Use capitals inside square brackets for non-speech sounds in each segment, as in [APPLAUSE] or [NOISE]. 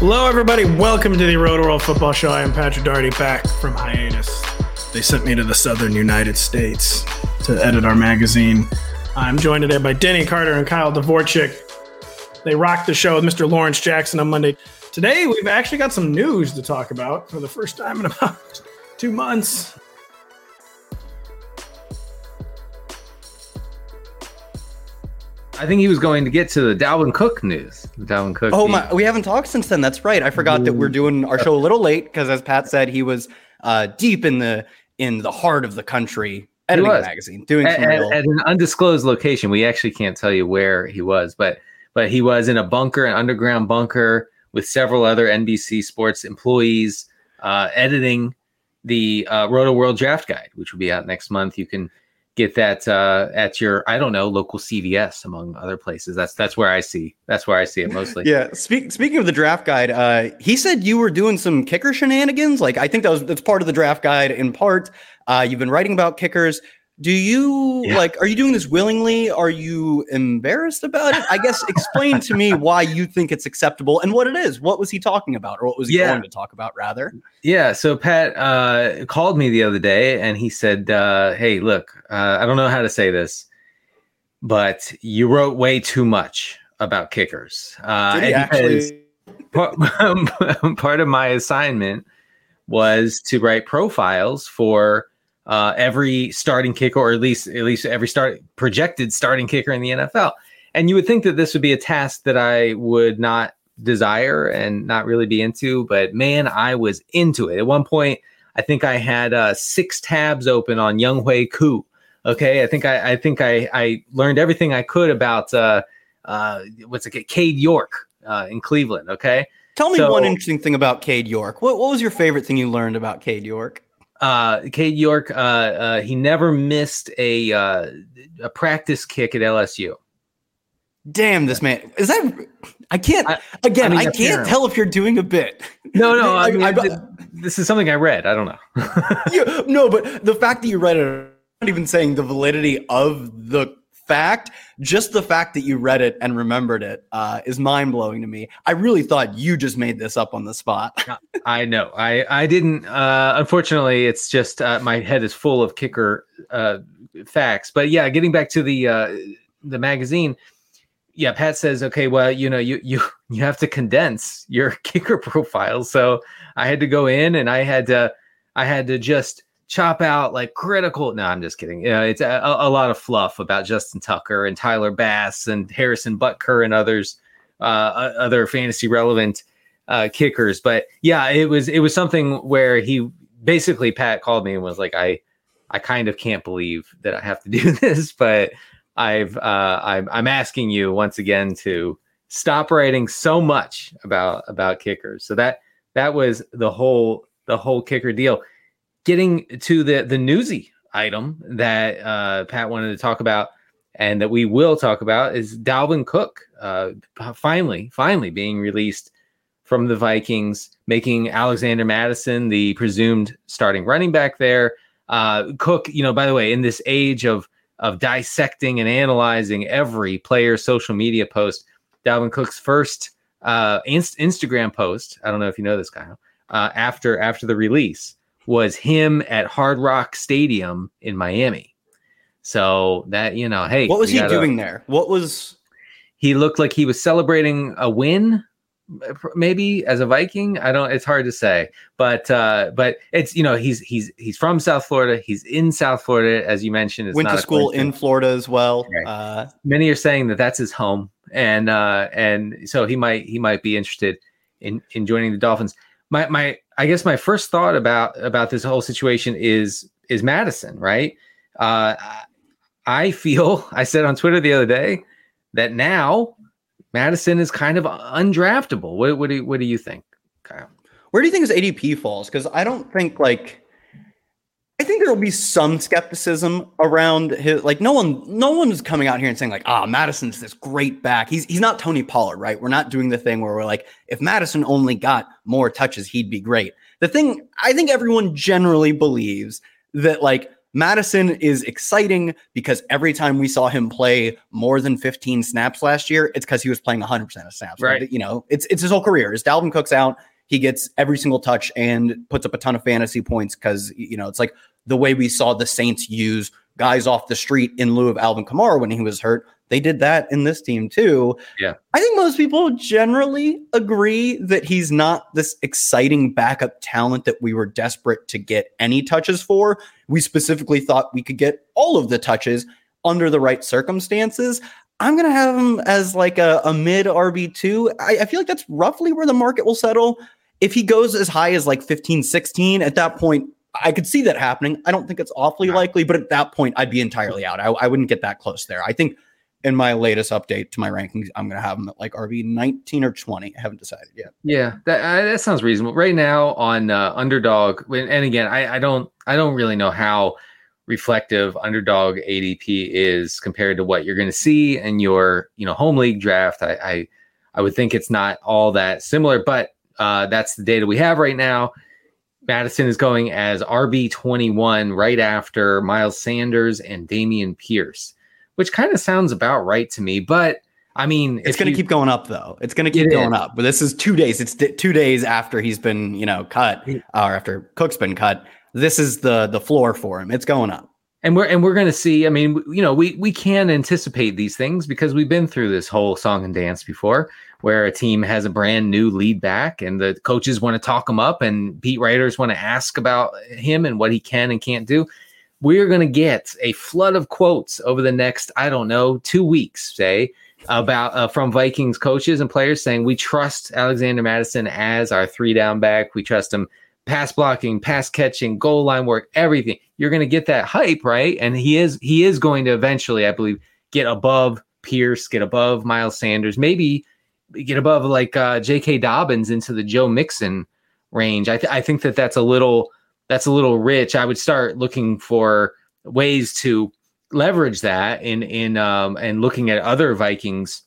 Hello, everybody. Welcome to the Rotoworld Football Show. I am Patrick Daugherty, back from hiatus. They sent me to the southern United States to edit our magazine. I'm joined today by Denny Carter and Kyle Dvorchak. They rocked the show with Mr. Lawrence Jackson on Monday. Today, we've actually got some news to talk about for the first time in about [LAUGHS] two months. I think he was going to get to the Dalvin Cook news. The Dalvin Cook. Oh my, we haven't talked since then. That's right. I forgot that we're doing our show a little late because, as Pat said, he was uh, deep in the in the heart of the country editing a magazine, doing at, at, at, an undisclosed location. We actually can't tell you where he was, but but he was in a bunker, an underground bunker, with several other NBC Sports employees, uh, editing the uh, Roto World Draft Guide, which will be out next month. You can get that uh, at your I don't know local CVS among other places. That's that's where I see that's where I see it mostly. yeah. Speak, speaking of the draft guide, uh, he said you were doing some kicker shenanigans. Like I think that was that's part of the draft guide in part. Uh, you've been writing about kickers. Do you yeah. like? Are you doing this willingly? Are you embarrassed about it? I guess explain to me why you think it's acceptable and what it is. What was he talking about, or what was he yeah. going to talk about, rather? Yeah. So Pat uh, called me the other day, and he said, uh, "Hey, look, uh, I don't know how to say this, but you wrote way too much about kickers." Uh, Did he actually? Part, [LAUGHS] part of my assignment was to write profiles for uh, every starting kicker, or at least at least every start projected starting kicker in the NFL. And you would think that this would be a task that I would not desire and not really be into, but man, I was into it. At one point, I think I had uh, six tabs open on Younghoe Koo. Okay, I think I, I think I, I learned everything I could about uh, uh, what's it, Cade York uh, in Cleveland. Okay, tell me so, one interesting thing about Cade York. What, what was your favorite thing you learned about Cade York? Uh, Cade York, uh, uh, he never missed a uh, a practice kick at LSU. Damn, this man is that. I can't. I, again, I, mean, I can't tell if you're doing a bit. No, no. [LAUGHS] I mean, I, this is something I read. I don't know. [LAUGHS] yeah, no, but the fact that you read it, I'm not even saying the validity of the fact, just the fact that you read it and remembered it uh, is mind blowing to me. I really thought you just made this up on the spot. [LAUGHS] I know. I I didn't. Uh, unfortunately, it's just uh, my head is full of kicker uh, facts. But yeah, getting back to the uh, the magazine. Yeah, Pat says, okay, well, you know, you you you have to condense your [LAUGHS] kicker profile. So I had to go in and I had to I had to just chop out like critical. No, I'm just kidding. Yeah, it's a, a, lot of fluff about Justin Tucker and Tyler Bass and Harrison Butker and others, uh, other fantasy relevant uh, kickers. But yeah, it was it was something where he basically Pat called me and was like, I I kind of can't believe that I have to do [LAUGHS] this, but I've uh, I'm I'm asking you once again to stop writing so much about about kickers. So that that was the whole the whole kicker deal getting to the the newsy item that uh, Pat wanted to talk about and that we will talk about is Dalvin Cook uh, finally, finally being released from the Vikings, making Alexander Mattison the presumed starting running back there. Uh, Cook, you know, by the way, in this age of of dissecting and analyzing every player's social media post, Dalvin Cook's first uh, inst- Instagram post. I don't know if you know this guy. Uh, after after the release was him at Hard Rock Stadium in Miami. So that you know, hey, what was he gotta, doing there? What was he looked like he was celebrating a win? maybe as a Viking. I don't. It's hard to say, but uh, but it's you know he's he's he's from South Florida. He's in South Florida, as you mentioned. It's Went to school in Florida as well. Uh, Many are saying that that's his home, and uh, and so he might he might be interested in in joining the Dolphins my my I guess my first thought about about this whole situation is is Mattison, right? Uh, I feel [LAUGHS] I said on Twitter the other day that now Mattison is kind of undraftable. What what do what do you think, Kyle? Where do you think his ADP falls? Because I don't think like think there will be some skepticism around his like no one no one's coming out here and saying like ah Mattison's this great back. He's he's not Tony Pollard, right? We're not doing the thing where we're like if Mattison only got more touches, he'd be great. The thing I think everyone generally believes that like Mattison is exciting because every time we saw him play more than 15 snaps last year, it's because he was playing 100% of snaps. Right. You know, it's it's his whole career. As Dalvin Cook's out, he gets every single touch and puts up a ton of fantasy points because you know it's like the way we saw the Saints use guys off the street in lieu of Alvin Kamara when he was hurt. They did that in this team too. Yeah. I think most people generally agree that he's not this exciting backup talent that we were desperate to get any touches for. We specifically thought we could get all of the touches under the right circumstances. I'm going to have him as like a, a mid RB2. I, I feel like that's roughly where the market will settle. If he goes as high as like 15, 16, at that point, I could see that happening. I don't think it's awfully likely, but at that point, I'd be entirely out. I, I wouldn't get that close there. I think in my latest update to my rankings, I'm going to have him at like RB 19 or 20. I haven't decided yet. Yeah, that uh, that sounds reasonable. Right now on uh, Underdog, and again, I, I don't I don't really know how reflective Underdog ADP is compared to what you're going to see in your you know home league draft. I I, I would think it's not all that similar, but uh, that's the data we have right now. Mattison is going as RB 21 right after Miles Sanders and Dameon Pierce, which kind of sounds about right to me. But I mean, it's going to keep going up though. It's going to keep going is. up. But this is two days. It's d- two days after he's been, you know, cut or after Cook's been cut. This is the the floor for him. It's going up. And we're and we're going to see. I mean, you know, we we can anticipate these things because we've been through this whole song and dance before where a team has a brand new lead back and the coaches want to talk him up and beat writers want to ask about him and what he can and can't do. We're going to get a flood of quotes over the next, I don't know, two weeks, say, about uh, from Vikings coaches and players saying we trust Alexander Mattison as our three down back. We trust him pass blocking, pass catching, goal line work, everything. You're going to get that hype, right? And he is he is going to eventually, I believe, get above Pierce, get above Miles Sanders, maybe get above like uh, J.K. Dobbins into the Joe Mixon range. I, th- I think that that's a little that's a little rich. I would start looking for ways to leverage that in in um, and looking at other Vikings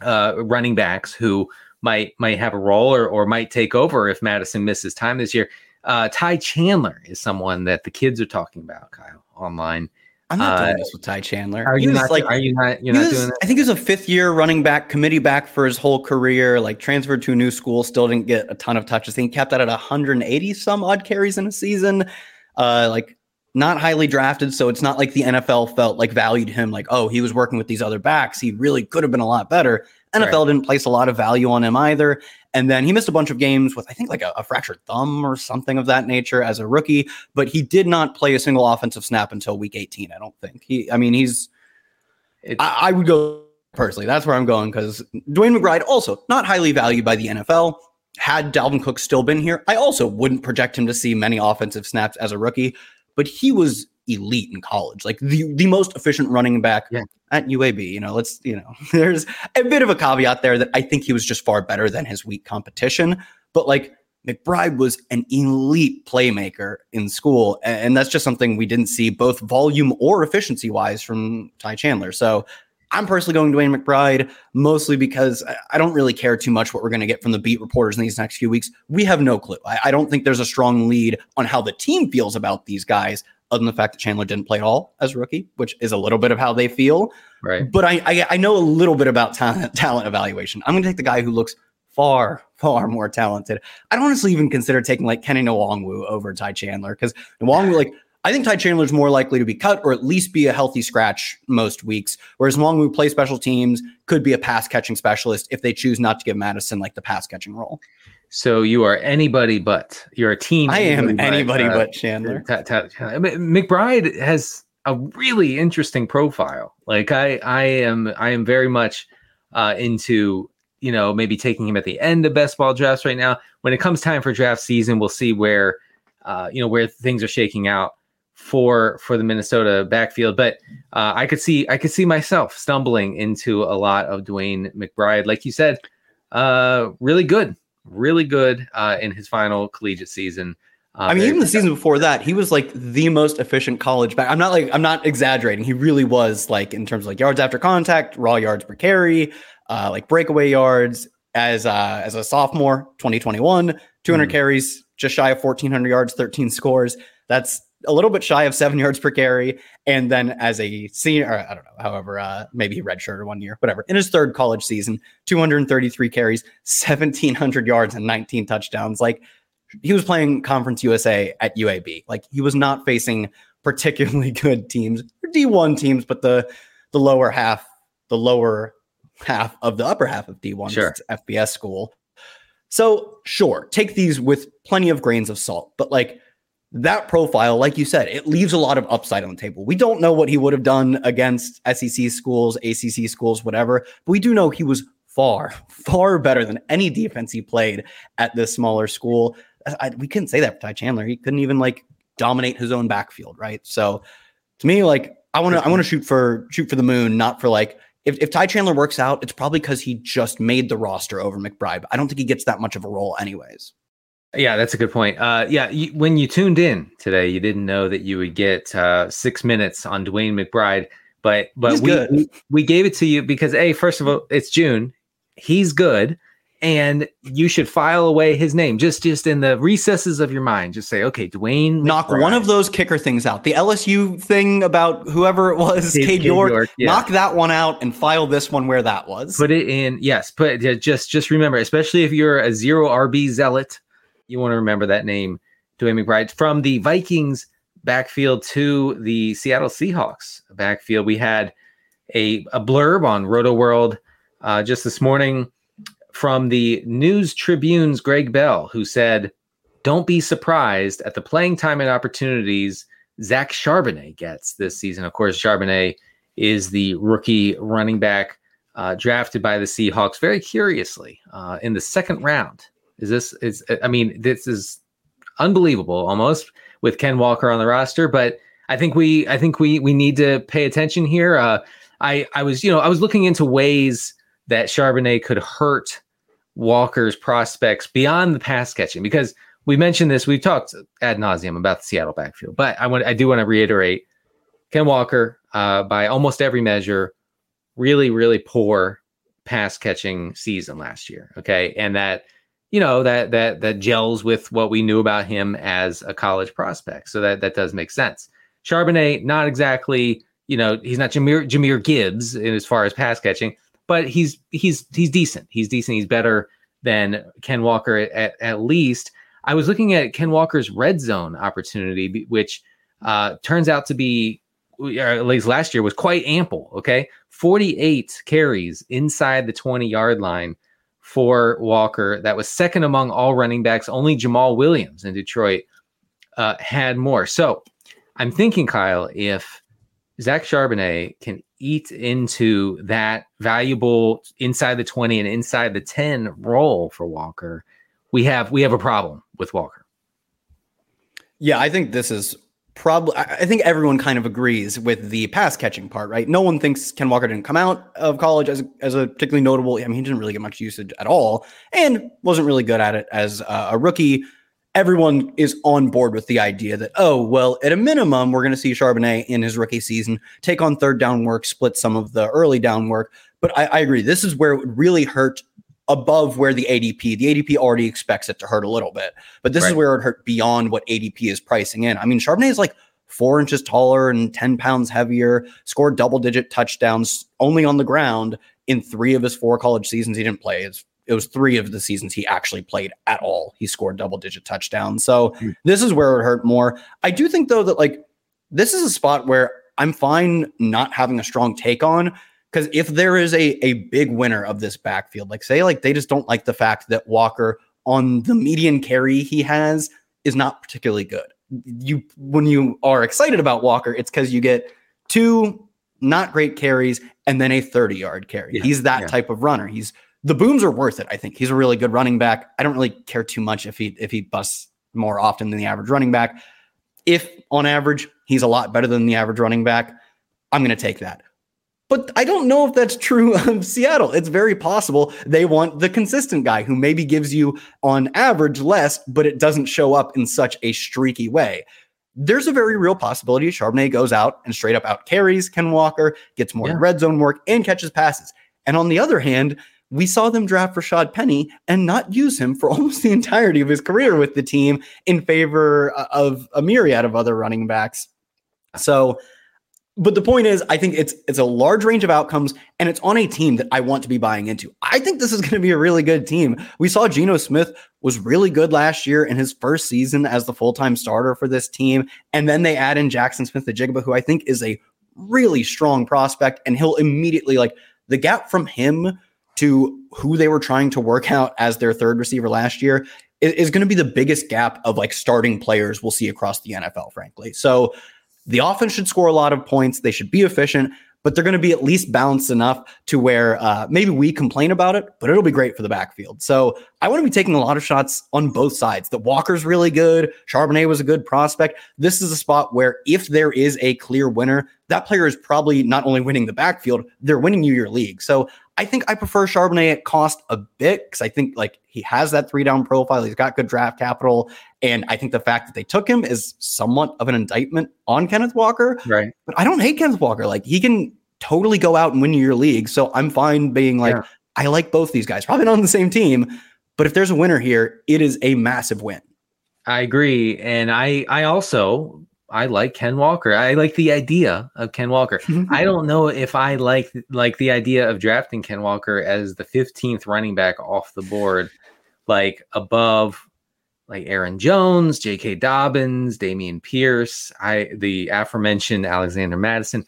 uh, running backs who might might have a role or or might take over if Mattison misses time this year. Uh, Ty Chandler is someone that the kids are talking about, Kyle, online. I'm not uh, doing this with Ty Chandler. Are you not like? Are you not? You're not was, doing that. I think he was a fifth year running back, committee back for his whole career. Like transferred to a new school, still didn't get a ton of touches. I think he capped out at 180 some odd carries in a season. Uh, like not highly drafted, so it's not like the NFL felt like valued him. Like, oh, he was working with these other backs. He really could have been a lot better. NFL right. didn't place a lot of value on him either. And then he missed a bunch of games with, I think, like a, a, fractured thumb or something of that nature as a rookie. But he did not play a single offensive snap until week 18. I don't think he, I mean, he's, I, I would go personally. That's where I'm going because DeWayne McBride also not highly valued by the NFL. Had Dalvin Cook still been here, I also wouldn't project him to see many offensive snaps as a rookie, but he was elite in college, like the, the most efficient running back yeah. at UAB. You know, let's, you know, [LAUGHS] there's a bit of a caveat there that I think he was just far better than his weak competition. But like McBride was an elite playmaker in school. And that's just something we didn't see both volume or efficiency wise from Ty Chandler. So I'm personally going DeWayne McBride mostly because I don't really care too much what we're going to get from the beat reporters in these next few weeks. We have no clue. I, I, don't think there's a strong lead on how the team feels about these guys other than the fact that Chandler didn't play at all as a rookie, which is a little bit of how they feel. Right. But I I, I know a little bit about talent [LAUGHS] talent evaluation. I'm going to take the guy who looks far far more talented. I don't honestly even consider taking like Kenny Nwangwu over Ty Chandler because Nwangwu like. I think Ty Chandler is more likely to be cut or at least be a healthy scratch most weeks. Whereas Nwangwu play special teams, could be a pass catching specialist if they choose not to give Mattison like the pass catching role. So you are anybody but you're a team. I am anybody but, uh, but Chandler. T- t- t- McBride has a really interesting profile. Like I, I am, I am very much uh, into you know maybe taking him at the end of best ball drafts right now. When it comes time for draft season, we'll see where uh, you know where things are shaking out for for the Minnesota backfield. But uh, I could see I could see myself stumbling into a lot of DeWayne McBride, like you said, uh, really good really good uh, in his final collegiate season. Uh, I mean, even the season before that, he was like the most efficient college back. I'm not like I'm not exaggerating. He really was like in terms of like yards after contact, raw yards per carry, uh, like breakaway yards. As uh, as a sophomore, 2021, 200 mm. carries, just shy of 1,400 yards, 13 scores. That's a little bit shy of seven [LAUGHS] yards per carry. And then as a senior, I don't know, however, uh, maybe he redshirted one year, whatever. In his third college season, 233 carries, 1,700 yards, and 19 touchdowns. Like he was playing Conference USA at UAB. Like he was not facing particularly [LAUGHS] good teams, D1 teams, but the the lower half, the lower half of the upper half of D1 sure. FBS school. So sure, take these with plenty of grains of salt, but like that profile, like you said, it leaves a lot of upside on the table. We don't know what he would have done against SEC schools, ACC schools, whatever, but we do know he was far, [LAUGHS] far better than any defense he played at this smaller school. I, we couldn't say that for Ty Chandler. He couldn't even like dominate his own backfield, right? So to me, like I want to, I want to shoot for shoot for the moon, not for like if, if Ty Chandler works out, it's probably because he just made the roster over McBride. I don't think he gets that much of a role, anyways. Yeah, that's a good point. Uh, yeah, you, when you tuned in today, you didn't know that you would get uh, six minutes on DeWayne McBride, but but we, we, we gave it to you because a first of all, it's June. He's good, and you should file away his name just just in the recesses of your mind. Just say, okay, DeWayne. Knock one of those kicker things out. The LSU thing about whoever it was, Cade, Cade York. York yeah. Knock that one out and file this one where that was. Put it in. Yes, put just just remember, especially if you're a zero RB zealot you want to remember that name, DeWayne McBride, from the Vikings backfield to the Seattle Seahawks backfield. We had a, a blurb on Rotoworld uh, just this morning from the News Tribune's Greg Bell, who said, Don't be surprised at the playing time and opportunities Zach Charbonnet gets this season. Of course, Charbonnet is the rookie running back uh, drafted by the Seahawks very curiously uh, in the second round is this is I mean this is unbelievable almost with Ken Walker on the roster, but I think we I think we we need to pay attention here. Uh, I I was you know I was looking into ways that Charbonnet could hurt Walker's prospects beyond the pass catching because we mentioned this we've talked ad nauseum about the Seattle backfield, but I want I do want to reiterate Ken Walker uh, by almost every measure really really poor pass catching season last year. Okay, and that you know that that that gels with what we knew about him as a college prospect. So that that does make sense. Charbonnet, not exactly, you know, he's not Jahmyr Jahmyr Gibbs in as far as pass catching, but he's he's he's decent. He's decent. He's better than Ken Walker at, at least. I was looking at Ken Walker's red zone opportunity, which uh, turns out to be, at least last year, was quite ample. Okay, 48 carries inside the 20 yard line for Walker. That was second among all running backs. Only Jamaal Williams in Detroit uh, had more. So I'm thinking, Kyle, if Zach Charbonnet can eat into that valuable inside the 20 and inside the 10 role for Walker, we have we have a problem with Walker. Yeah, I think this is probably I think everyone kind of agrees with the pass catching part, right? No one thinks Ken Walker didn't come out of college as, as a particularly notable. I mean, he didn't really get much usage at all and wasn't really good at it as a rookie. Everyone is on board with the idea that, oh, well, at a minimum, we're going to see Charbonnet in his rookie season take on third down work, split some of the early down work. But I, I agree. This is where it would really hurt above where the ADP, the ADP already expects it to hurt a little bit, but this right. is where it hurt beyond what ADP is pricing in. I mean, Charbonnet is like four inches taller and 10 pounds heavier, scored double digit touchdowns only on the ground in three of his four college seasons. He didn't play. It's, it was three of the seasons he actually played at all. He scored double digit touchdowns. So mm. this is where it hurt more. I do think though that like this is a spot where I'm fine not having a strong take on because if there is a, a big winner of this backfield, like say, like they just don't like the fact that Walker on the median carry he has is not particularly good. You when you are excited about Walker, it's because you get two not great carries and then a 30 yard carry. Yeah, He's that yeah. type of runner. He's the booms are worth it. I think he's a really good running back. I don't really care too much if he if he busts more often than the average running back. If on average he's a lot better than the average running back, I'm going to take that But I don't know if that's true of [LAUGHS] Seattle. It's very possible they want the consistent guy who maybe gives you on average less, but it doesn't show up in such a streaky way. There's a very real possibility Charbonnet goes out and straight up out carries Ken Walker, gets more yeah. red zone work, and catches passes. And on the other hand, we saw them draft Rashaad Penny and not use him for [LAUGHS] almost the entirety of his career with the team in favor uh, of a myriad of other running backs. So but the point is, I think it's it's a large range of outcomes, and it's on a team that I want to be buying into. I think this is going to be a really good team. We saw Geno Smith was really good last year in his first season as the full time starter for this team, and then they add in Jaxon Smith-Njigba, who I think is a really strong prospect, and he'll immediately like the gap from him to who they were trying to work out as their third receiver last year is, is going to be the biggest gap of like starting players we'll see across the NFL, frankly. So the offense should score a lot of points. They should be efficient, but they're going to be at least balanced enough to where uh, maybe we complain about it, but it'll be great for the backfield. So I want to be taking a lot of shots on both sides. The Walker's really good. Charbonnet was a good prospect. This is a spot where if there is a clear winner, that player is probably not only winning the backfield, they're winning you your league. So I think I prefer Charbonnet at cost a bit because I think like he has that three down profile. He's got good draft capital. And I think the fact that they took him is somewhat of an indictment on Kenneth Walker. Right. But I don't hate Kenneth Walker. Like he can totally go out and win your league. So I'm fine being like, yeah. I like both these guys, probably not on the same team. But if there's a winner here, it is a massive win. I agree. And I I also I like Ken Walker. I like the idea of Ken Walker. [LAUGHS] I don't know if I like like the idea of drafting Ken Walker as the 15th running back off the board, like above like Aaron Jones, J.K. Dobbins, Dameon Pierce, I the aforementioned Alexander Mattison.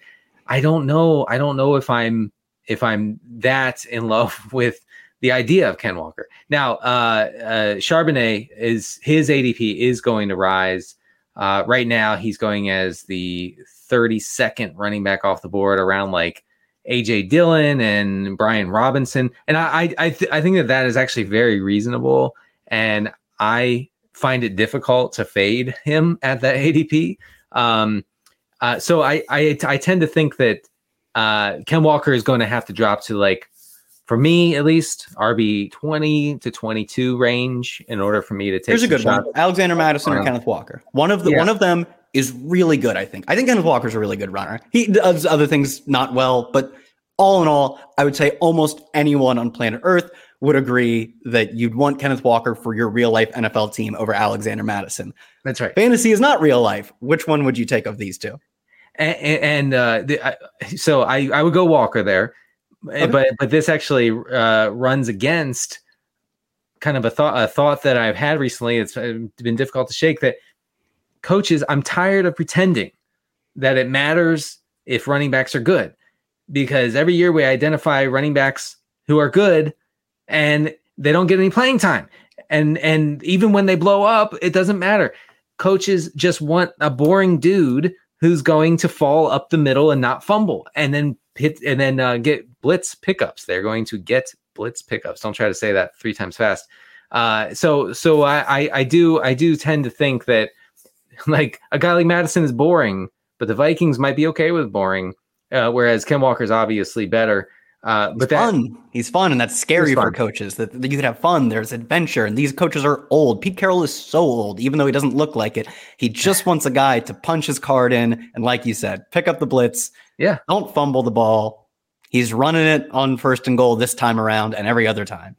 I don't know. I don't know if I'm if I'm that in love [LAUGHS] with the idea of Ken Walker. Now, uh, uh, Charbonnet is his ADP is going to rise. Uh, right now, he's going as the 32nd running back off the board, around like AJ Dillon and Brian Robinson, and I I th- I think that that is actually very reasonable, and I find it difficult to fade him at that ADP. Um, uh, so I, I I tend to think that uh, Ken Walker is going to have to drop to like for me at least RB 20 to 22 range in order for me to take Here's a good one. Alexander Mattison or Kenneth Walker. One of the yeah. one of them is really good, I think. I think Kenneth Walker's a really good runner. He does other things not well, but all in all, I would say almost anyone on planet Earth would agree that you'd want Kenneth Walker for your real life NFL team over Alexander Mattison. That's right. Fantasy is not real life. Which one would you take of these two? And, and uh, the, so I, I would go Walker there. Okay. But but this actually uh, runs against kind of a thought a thought that I've had recently. It's been difficult to shake. That coaches, I'm tired of pretending that it matters if running backs are good, because every year we identify running backs who are good, and they don't get any playing time. And and even when they blow up, it doesn't matter. Coaches just want a boring dude who's going to fall up the middle and not fumble, and then hit and then uh, get blitz pickups. They're going to get blitz pickups. Don't try to say that three times fast. Uh, so so I, I, I do I do tend to think that [LAUGHS] like a guy like Mattison is boring, but the Vikings might be okay with boring. Uh, whereas Ken Walker's obviously better. Uh, but He's fun. He's fun, and that's scary for coaches. That, that you could have fun. There's adventure, and these coaches are old. Pete Carroll is so old, even though he doesn't look like it. He just wants a guy to punch his card in, and like you said, pick up the blitz. Yeah, don't fumble the ball. He's running it on first and goal this time around and every other time.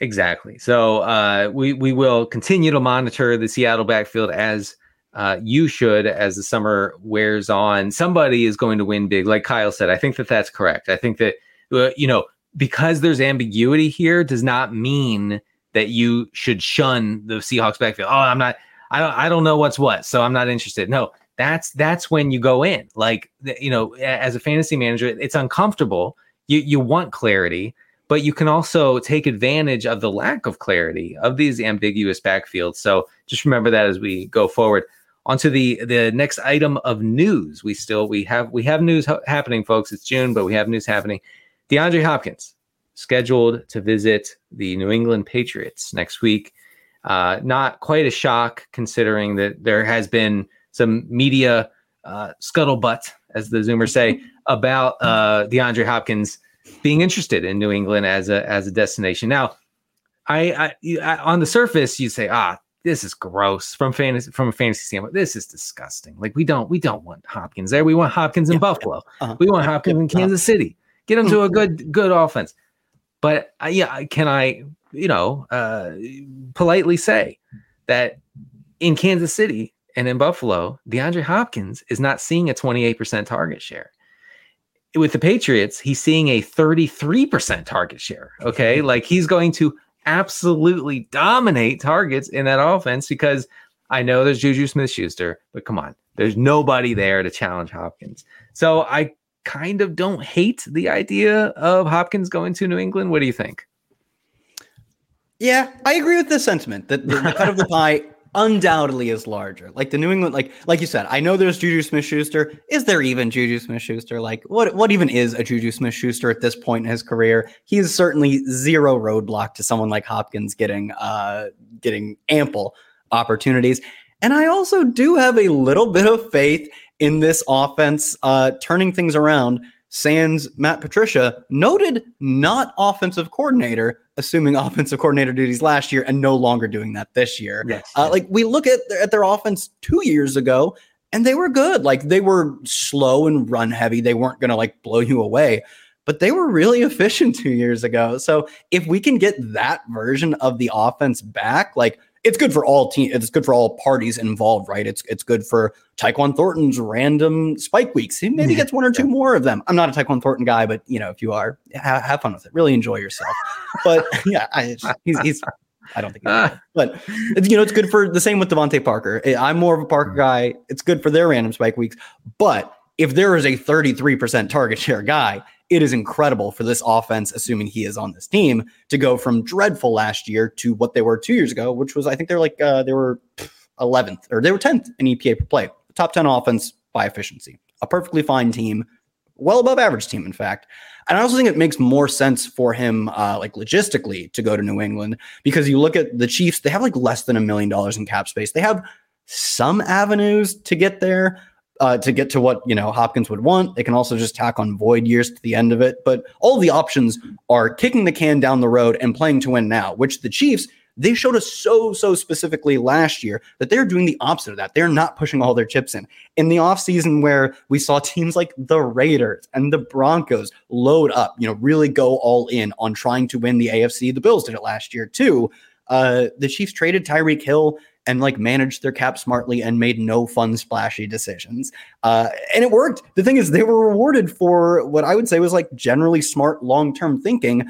Exactly. So uh, we we will continue to monitor the Seattle backfield as uh, you should as the summer wears on. Somebody is going to win big, like Kyle said. I think that that's correct. I think that uh, you know because there's ambiguity here does not mean that you should shun the Seahawks backfield. Oh, I'm not. I don't. I don't know what's what, so I'm not interested. No, that's that's when you go in like you know as a fantasy manager it's uncomfortable. You you want clarity but you can also take advantage of the lack of clarity of these ambiguous backfields. So just remember that as we go forward. Onto the the next item of news. We still we have we have news ha- happening folks. It's june but we have news happening. Deandre hopkins scheduled to visit the new england patriots next week. Uh, not quite a shock considering that there has been some media uh, scuttlebutt, as the Zoomers say, [LAUGHS] about uh, DeAndre Hopkins being interested in New England as a as a destination. Now, I, I, I on the surface you say, ah, this is gross from fantasy from a fantasy standpoint. This is disgusting. Like we don't we don't want Hopkins there. We want Hopkins in yeah, Buffalo. Yeah. Uh-huh. We want Hopkins in Kansas City. Get him to a good good offense. But uh, yeah, can I you know uh, politely say that in Kansas City and in Buffalo, DeAndre Hopkins is not seeing a 28% target share. With the Patriots, he's seeing a 33% target share. Okay. [LAUGHS] Like he's going to absolutely dominate targets in that offense because I know there's Juju Smith Schuster, but come on, there's nobody there to challenge Hopkins. So I kind of don't hate the idea of Hopkins going to New England. What do you think? Yeah, I agree with the sentiment that the, the cut of the [LAUGHS] pie undoubtedly is larger. Like the New England, like like you said, I know there's Juju Smith Schuster. Is there even Juju Smith Schuster? Like what what even is a Juju Smith Schuster at this point in his career? He is certainly zero roadblock to someone like Hopkins getting uh getting ample opportunities. And I also do have a little bit of faith in this offense uh turning things around. Sans Matt Patricia, noted not offensive coordinator, assuming [LAUGHS] offensive coordinator duties last year and no longer doing that this year. Yes, uh, Like we look at their, at their offense two years ago, and they were good. Like they were slow and run heavy. They weren't going to like blow you away, but they were really [LAUGHS] efficient two years ago. So if we can get that version of the offense back, like it's good for all team. It's good for all parties involved, right? It's it's good for Tyquan Thornton's random spike weeks. He maybe gets one or two [LAUGHS] more of them. I'm not a Tyquan Thornton guy, but you know, if you are, have, have fun with it. Really enjoy yourself. But [LAUGHS] yeah, I, he's, he's I don't think, uh, [LAUGHS] but you know, it's good for the same with DeVante Parker. I'm more of a Parker guy. It's good for their random spike weeks. But if there is a 33% target share guy, it is incredible for this offense, assuming he is on this team, to go from dreadful last year to what they were two years ago, which was I think they're like uh, they were 11th or they were 10th in EPA per play, top 10 offense by efficiency, a perfectly fine team, well above average team, in fact. And I also think it makes more sense for him, uh, like logistically, to go to New England because you look at the Chiefs; they have like less than a million dollars in cap space. They have some avenues to get there, uh, to get to what you know Hopkins would want. They can also just tack on void years to the end of it. But all the options are kicking the can down the road and playing to win now, which the Chiefs they showed us so so specifically last year that they're doing the opposite of that. They're not pushing all their chips in. In the offseason where we saw teams like the Raiders and the Broncos load up, you know, really go all in on trying to win the AFC. The Bills did it last year too. Uh, the Chiefs traded Tyreek Hill and like managed their cap smartly and made no fun splashy decisions. Uh, and it worked. The thing is, they were rewarded for what I would say was like generally smart long term thinking.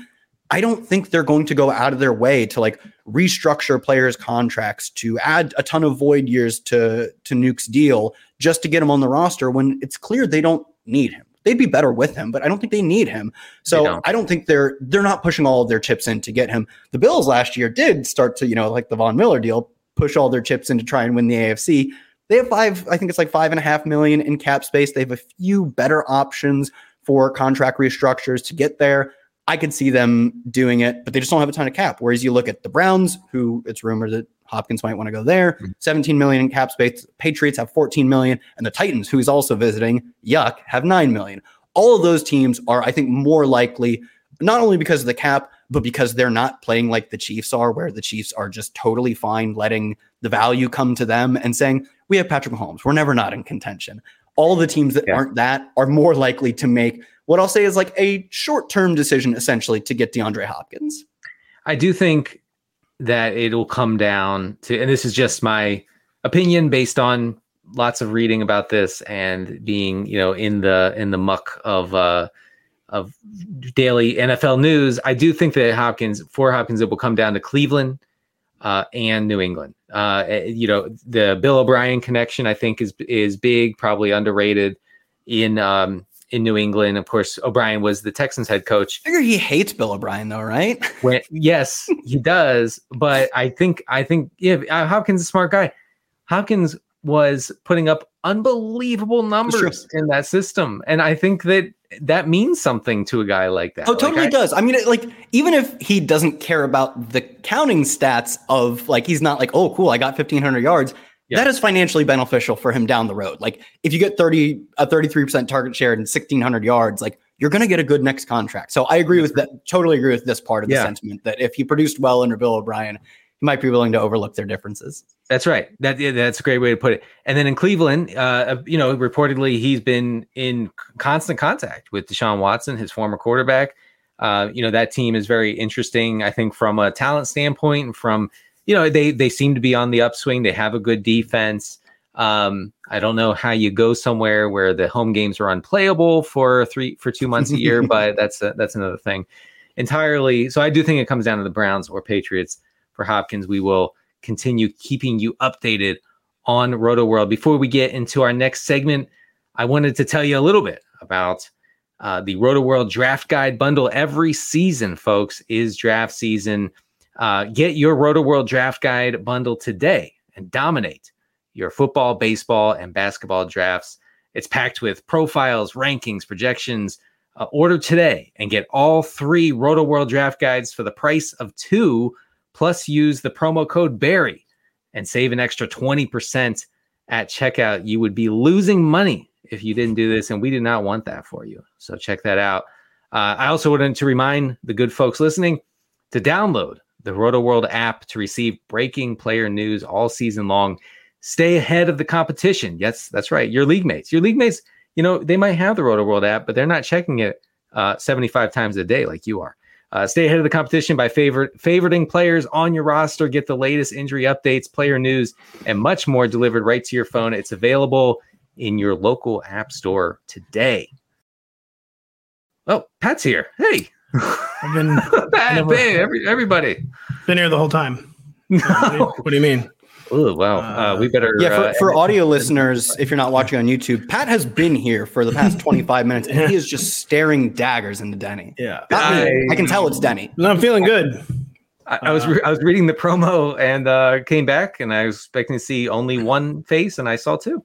I don't think they're going to go out of their way to like restructure players' contracts to add a ton of void years to to Nuke's deal just to get him on the roster when it's clear they don't need him. They'd be better with him, but I don't think they need him. So don't. I don't think they're they're not pushing all of their chips in to get him. The Bills last year did start to, you know, like the Von Miller deal, push all their chips in to try and win the AFC. They have five, I think it's like five and a half million in cap space. They have a few better options for contract restructures to get there. I could see them doing it, but they just don't have a ton of cap. Whereas you look at the Browns, who it's rumored that Hopkins might want to go there, mm-hmm. 17 million in cap space. Patriots have 14 million, and the Titans, who he's also visiting, yuck, have 9 million. All of those teams are, I think, more likely, not only because of the cap, but because they're not playing like the Chiefs are, where the Chiefs are just totally fine letting the value come to them and saying, we have Patrick Mahomes. We're never not in contention. All the teams that yeah. aren't that are more likely to make what I'll say is like a short term decision, essentially, to get DeAndre Hopkins. I do think that it'll come down to, and this is just my opinion based on lots of reading about this and being, you know, in the in the muck of uh, of daily NFL news, I do think that Hopkins for Hopkins it will come down to Cleveland uh, and New England. Uh, eh, you know, the Bill O'Brien connection I think is is big, probably underrated in um, in New England. Of course, O'Brien was the Texans head coach. I figure he hates Bill O'Brien though, right? [LAUGHS] when, yes, he does. But I think I think yeah, uh, Hopkins is a smart guy. Hopkins was putting up unbelievable numbers in that system, and I think that that means something to a guy like that. Oh, totally like I, does. I mean, like even if he doesn't care about the counting stats of like he's not like, oh, cool, I got fifteen hundred yards. Yeah. that is financially beneficial for him down the road. Like if you get 30 a 33% target share and 1600 yards, like you're going to get a good next contract. So I agree with that. Totally agree with this part of the Yeah. sentiment that if he produced well under Bill O'Brien, might be willing to overlook their differences. That's right. That yeah, that's a great way to put it. And then in Cleveland, uh, you know, reportedly he's been in constant contact with Deshaun Watson, his former quarterback. Uh, you know, that team is very interesting. I think from a talent standpoint, and from you know, they they seem to be on the upswing. They have a good defense. Um, I don't know how you go somewhere where the home games are unplayable for three for two months a year, [LAUGHS] but that's a, that's another thing entirely. So I do think it comes down to the Browns or Patriots for Hopkins. We will continue keeping you updated on Roto World. Before we get into our next segment, I wanted to tell you a little bit about uh, the Roto World Draft Guide bundle. Every season, folks, is draft season. Uh, get your Roto World Draft Guide bundle today and dominate your football, baseball, and basketball drafts. It's packed with profiles, rankings, projections. Uh, order today and get all three Roto World Draft Guides for the price of two plus use the promo code Barry and save an extra 20% at checkout. You would be losing money if you didn't do this, and we did not want that for you. So check that out. Uh, I also wanted to remind the good folks listening to download the Roto World app to receive breaking player news all season long. Stay ahead of the competition. Yes, that's right. Your league mates, your league mates, you know, they might have the Roto World app, but they're not checking it uh, 75 times a day like you are. Uh, stay ahead of the competition by favorite favoriting players on your roster. Get the latest injury updates, player news, and much more delivered right to your phone. It's available in your local app store today. Oh, Pat's here. Hey, I've been [LAUGHS] Pat, never- hey, every, everybody. been here the whole time. What do you, No. what do you mean? Oh, wow. Uh, Uh, we better. Yeah, for, uh, for audio listeners, if you're not watching on YouTube, Pat has been here for the past [LAUGHS] 25 minutes and he is just [LAUGHS] staring daggers into Denny. Yeah, I- I can tell it's Denny. I'm feeling good. I, I was re- I was reading the promo and uh, came back, and I was expecting to see only one face, and I saw two.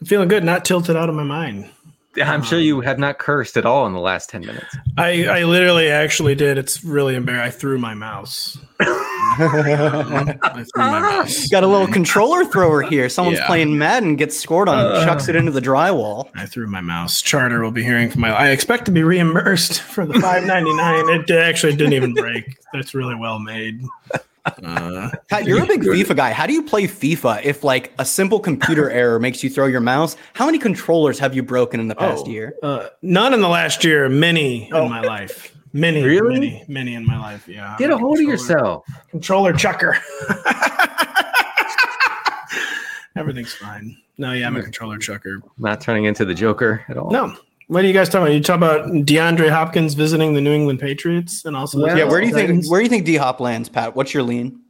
I'm feeling good. Not tilted out of my mind. I'm sure you have not cursed at all in the last ten minutes. I, I literally actually did. It's really embarrassing. I threw my mouse. [LAUGHS] I threw my mouse. Got a little controller thrower here. [LAUGHS] Someone's Yeah. playing Madden, gets scored on, Uh. chucks it into the drywall. I threw my mouse. Charter will be hearing from my. I expect to be reimbursed for the five ninety nine. It actually didn't even break. That's really well made. Uh, Pat, you're a [LAUGHS] big FIFA guy. How do you play FIFA if like a simple computer [LAUGHS] error makes you throw your mouse? How many controllers have you broken in the past Oh. year? uh, none in the last year. Many Oh. in my life. Many, Really? many, many in my life. Yeah. Get I'm a hold of yourself. Controller chucker. [LAUGHS] Everything's fine. No, yeah, I'm a controller chucker. Not turning into the Joker at all. No. What are you guys talking about? You talk about DeAndre Hopkins visiting the New England Patriots and also Yeah, where do you think where do you think D Hop lands, Pat? What's your lean?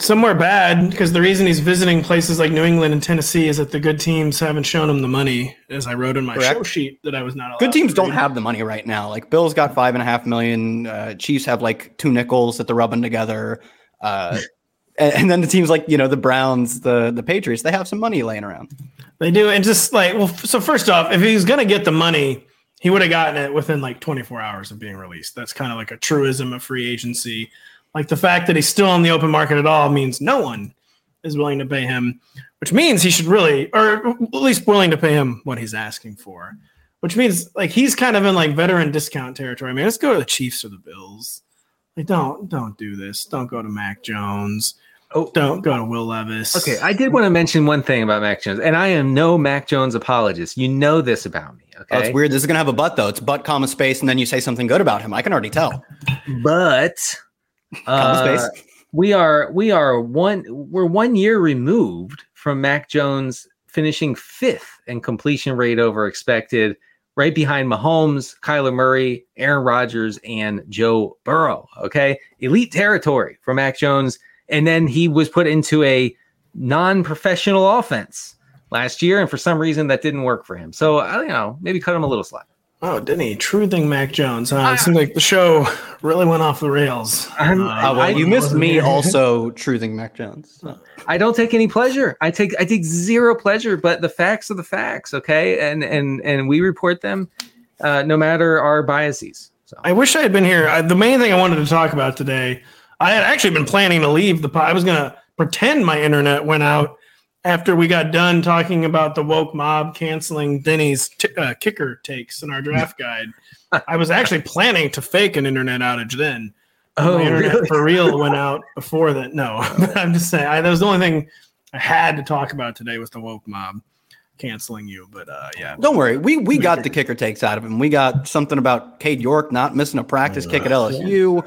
somewhere bad because the reason he's visiting places like New England and Tennessee is that the good teams haven't shown him the money, as I wrote in my Correct. show sheet that I was not. Good teams don't have the money right now. Like Bills got five and a half million. Uh, Chiefs have like two nickels that they're rubbing together. Uh, and, and then the teams like you know the Browns, the the Patriots, they have some money laying around. They do, and just like well, so first off, if he's gonna get the money, he would have gotten it within like 24 hours of being released. That's kind of like a truism of free agency. Like the fact that he's still on the open market at all means no one is willing to pay him, which means he should really, or at least willing to pay him what he's asking for. Which means like he's kind of in like veteran discount territory. I mean, let's go to the Chiefs or the Bills. Like, don't don't do this. Don't go to Mac Jones. Oh, Don't go to Will Levis. okay. I did want to mention one thing about Mac Jones, and I am no Mac Jones apologist. You know this about me, Oh, okay? it's weird. This is gonna have a butt though. It's butt comma space, and then you say something good about him. I can already tell. but Comma uh, space. we are we are one we're one year removed from Mac Jones finishing fifth in completion rate over expected, right behind Mahomes, Kyler Murray, Aaron Rodgers, and Joe Burrow. Okay, elite territory for Mac Jones, and then he was put into a non-professional offense last year, and for some reason that didn't work for him. So I don't know, maybe cut him a little slack. Oh, didn't he? True thing, Mac Jones. Huh? it seemed like the show really went off the rails. Uh, Uh, well, I- you missed me here. [LAUGHS] also truthing Mac Jones. So. I don't take any pleasure. I take I take zero pleasure, but the facts are the facts, okay? And and and we report them uh, no matter our biases. So I wish I had been here. I, the main thing I wanted to talk about today, I had actually been planning to leave the. po- I was gonna pretend my internet went out after we got done talking about the woke mob canceling Denny's t- uh, kicker takes in our draft [LAUGHS] guide, I was actually planning to fake an internet outage then. Oh, My internet really? for real went out before that. No, [LAUGHS] I'm just saying I, that was the only thing I had to talk about today was the woke mob canceling you. But uh, yeah, Don't worry, we we got the kicker takes out of him. We got something about Cade York not missing a practice kick at LSU.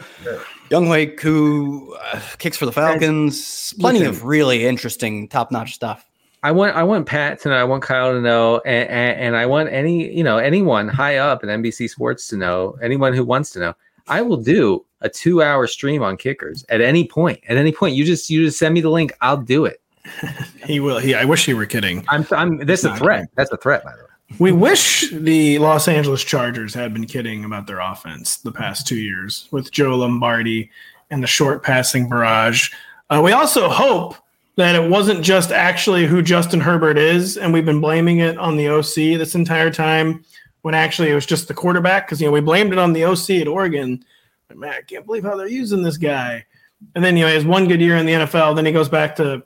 Younghoe Koo uh, kicks for the Falcons. Plenty of really interesting, top notch stuff. I want I want Pat to know. I want Kyle to know, and, and, and I want any you know anyone high up in NBC Sports to know. Anyone who wants to know, I will do a two hour stream on kickers at any point. At any point, you just you just send me the link. I'll do it. He will. He. I wish he were kidding. I'm I'm. This is a threat. kidding. That's a threat, by the way. We wish the Los Angeles Chargers had been kidding about their offense the past two years with Joe Lombardi and the short passing barrage. Uh, we also hope that it wasn't just actually who Justin Herbert is, and we've been blaming it on the OC this entire time, when actually it was just the quarterback. Because you know we blamed it on the OC at Oregon. Like, man, I can't believe how they're using this guy. And then you know he has one good year in the NFL, then he goes back to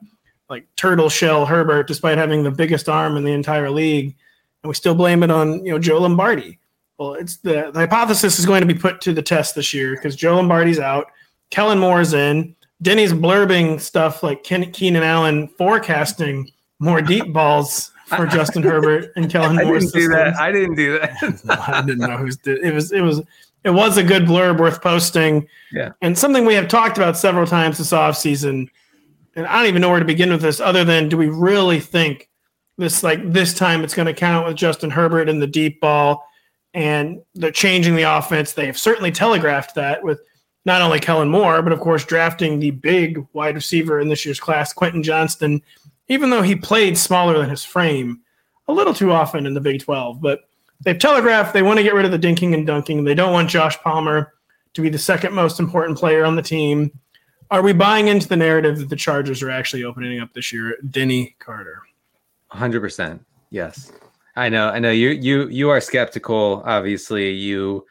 like turtle shell Herbert, despite having the biggest arm in the entire league and we still blame it on you know Joe Lombardi. Well, it's the, the hypothesis is going to be put to the test this year because Joe Lombardi's out, Kellen Moore's in, Denny's blurbing stuff like Ken, Keenan Allen forecasting more deep balls for Justin Herbert and [LAUGHS] Kellen I Moore's didn't do that. I didn't do that. [LAUGHS] No, I didn't know who's did. It was it was it was a good blurb worth posting. Yeah. And something we have talked about several times this offseason. And I don't even know where to begin with this other than do we really think this like this time it's going to count with Justin Herbert and the deep ball and they're changing the offense. They have certainly telegraphed that with not only Kellen Moore, but of course drafting the big wide receiver in this year's class, Quentin Johnston, even though he played smaller than his frame a little too often in the Big 12. But they've telegraphed they want to get rid of the dinking and dunking. They don't want Josh Palmer to be the second most important player on the team. Are we buying into the narrative that the Chargers are actually opening up this year? Denny Carter. Hundred percent. Yes, I know. I know you. You you are skeptical. Obviously, you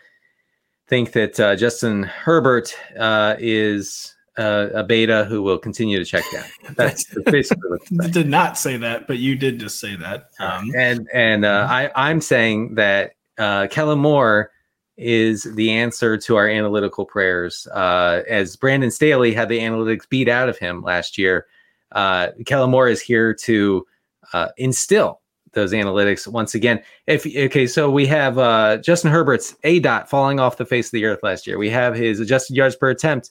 think that uh, Justin Herbert uh, is uh, a beta who will continue to check down. [LAUGHS] That's basically what. Did not say that, but you did just say that. Um, and and uh, I I'm saying that uh, Kellen Moore is the answer to our analytical prayers. Uh, as Brandon Staley had the analytics beat out of him last year, uh, Kellen Moore is here to uh, instill those analytics once again. If okay, so we have uh, Justin Herbert's A dot falling off the face of the earth last year. We have his adjusted yards per attempt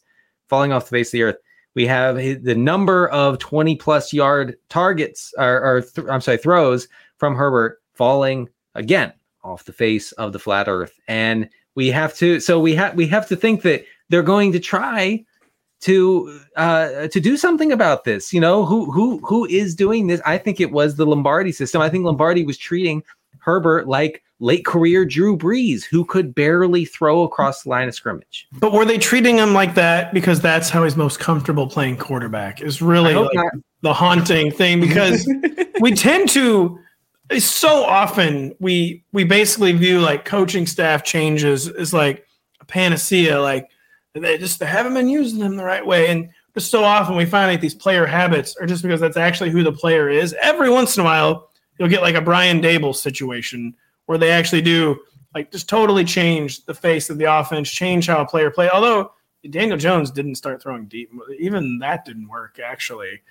falling off the face of the earth. We have the number of 20 plus yard targets or, or th- I'm sorry, throws from Herbert falling again off the face of the flat earth. And we have to, so we have, we have to think that they're going to try to, uh, to do something about this. You know, who, who, who is doing this? I think it was the Lombardi system. I think Lombardi was treating Herbert like late career Drew Brees, who could barely throw across the line of scrimmage. but were they treating him like that because that's how he's most comfortable playing quarterback? Is really like the haunting thing because [LAUGHS] we tend to so often we we basically view like coaching staff changes as like a panacea like they just they haven't been using them the right way. And just so often we find like these player habits are just because that's actually who the player is. Every once in a while you'll get like a Brian Daboll situation where they actually do like just totally change the face of the offense change how a player play. Although Daniel Jones didn't start throwing deep. Even that didn't work actually.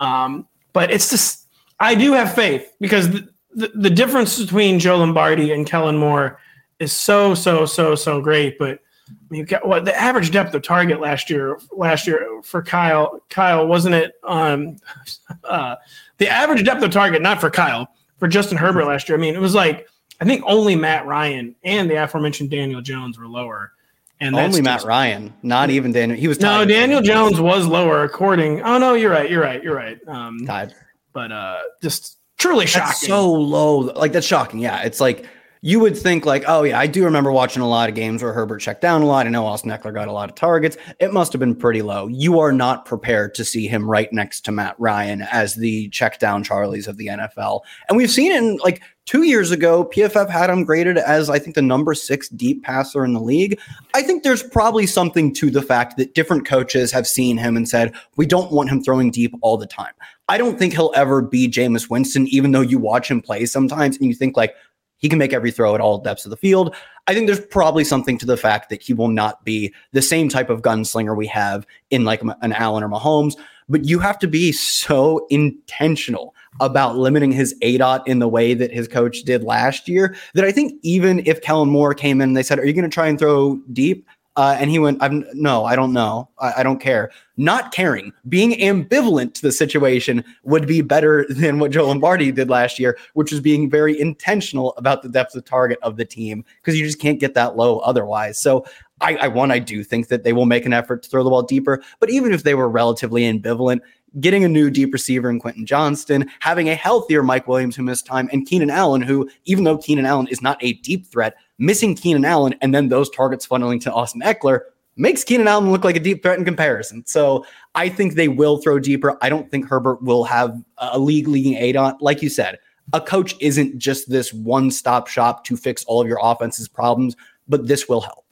Um, but it's just I do have faith because the, the, the difference between Joe Lombardi and Kellen Moore is so so so so great. But I mean, you got what the average depth of target last year last year for Kyle Kyle wasn't it um [LAUGHS] uh, the average depth of target not for Kyle for Justin Herbert last year. I mean, it was like I think only Matt Ryan and the aforementioned Daniel Jones were lower. And Only Matt just- Ryan, not even Daniel. He was No, Daniel Jones was lower according. Oh no, you're right. You're right. You're right. Um, Tied. but uh, just truly shocking. That's so low. Like that's shocking. Yeah, it's like you would think like, oh yeah, I do remember watching a lot of games where Herbert checked down a lot. I know Austin Ekeler got a lot of targets. It must have been pretty low. You are not prepared to see him right next to Matt Ryan as the check down Charlies of the NFL. And we've seen it in like Two years ago, PFF had him graded as I think the number six deep passer in the league. I think there's probably something to the fact that different coaches have seen him and said, we don't want him throwing deep all the time. I don't think he'll ever be Jameis Winston, even though you watch him play sometimes and you think like he can make every throw at all depths of the field. I think there's probably something to the fact that he will not be the same type of gunslinger we have in like an Allen or Mahomes, but you have to be so intentional about limiting his ADOT in the way that his coach did last year that I think even if Kellen Moore came in and they said, Are you going to try and throw deep? Uh, and he went, I'm no, I don't know. I, I, don't care. Not caring, being ambivalent to the situation would be better [LAUGHS] than what Joe Lombardi did last year, which was being very intentional about the depth of target of the team because you just can't get that low otherwise. So I, I one, I do think that they will make an effort to throw the ball deeper. But even if they were relatively ambivalent, getting a new deep receiver in Quentin Johnston, having a healthier Mike Williams who missed time, and Keenan Allen, who, even though Keenan Allen is not a deep threat, missing Keenan Allen and then those targets funneling to Austin Ekeler makes Keenan Allen look like a deep threat in comparison. So I think they will throw deeper. I don't think Herbert will have a league leading aid on. Like you said, a coach isn't just this one stop shop to fix all of your offense's problems, but this will help.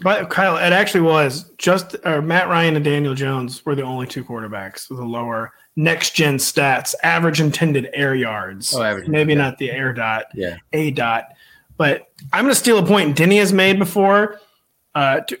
But Kyle, it actually was just uh, Matt Ryan and Daniel Jones were the only two quarterbacks with the lower next gen stats, average intended air yards. Oh, average, maybe yeah. not the air dot, yeah, a dot. But I'm going to steal a point Denny has made before. Uh, to,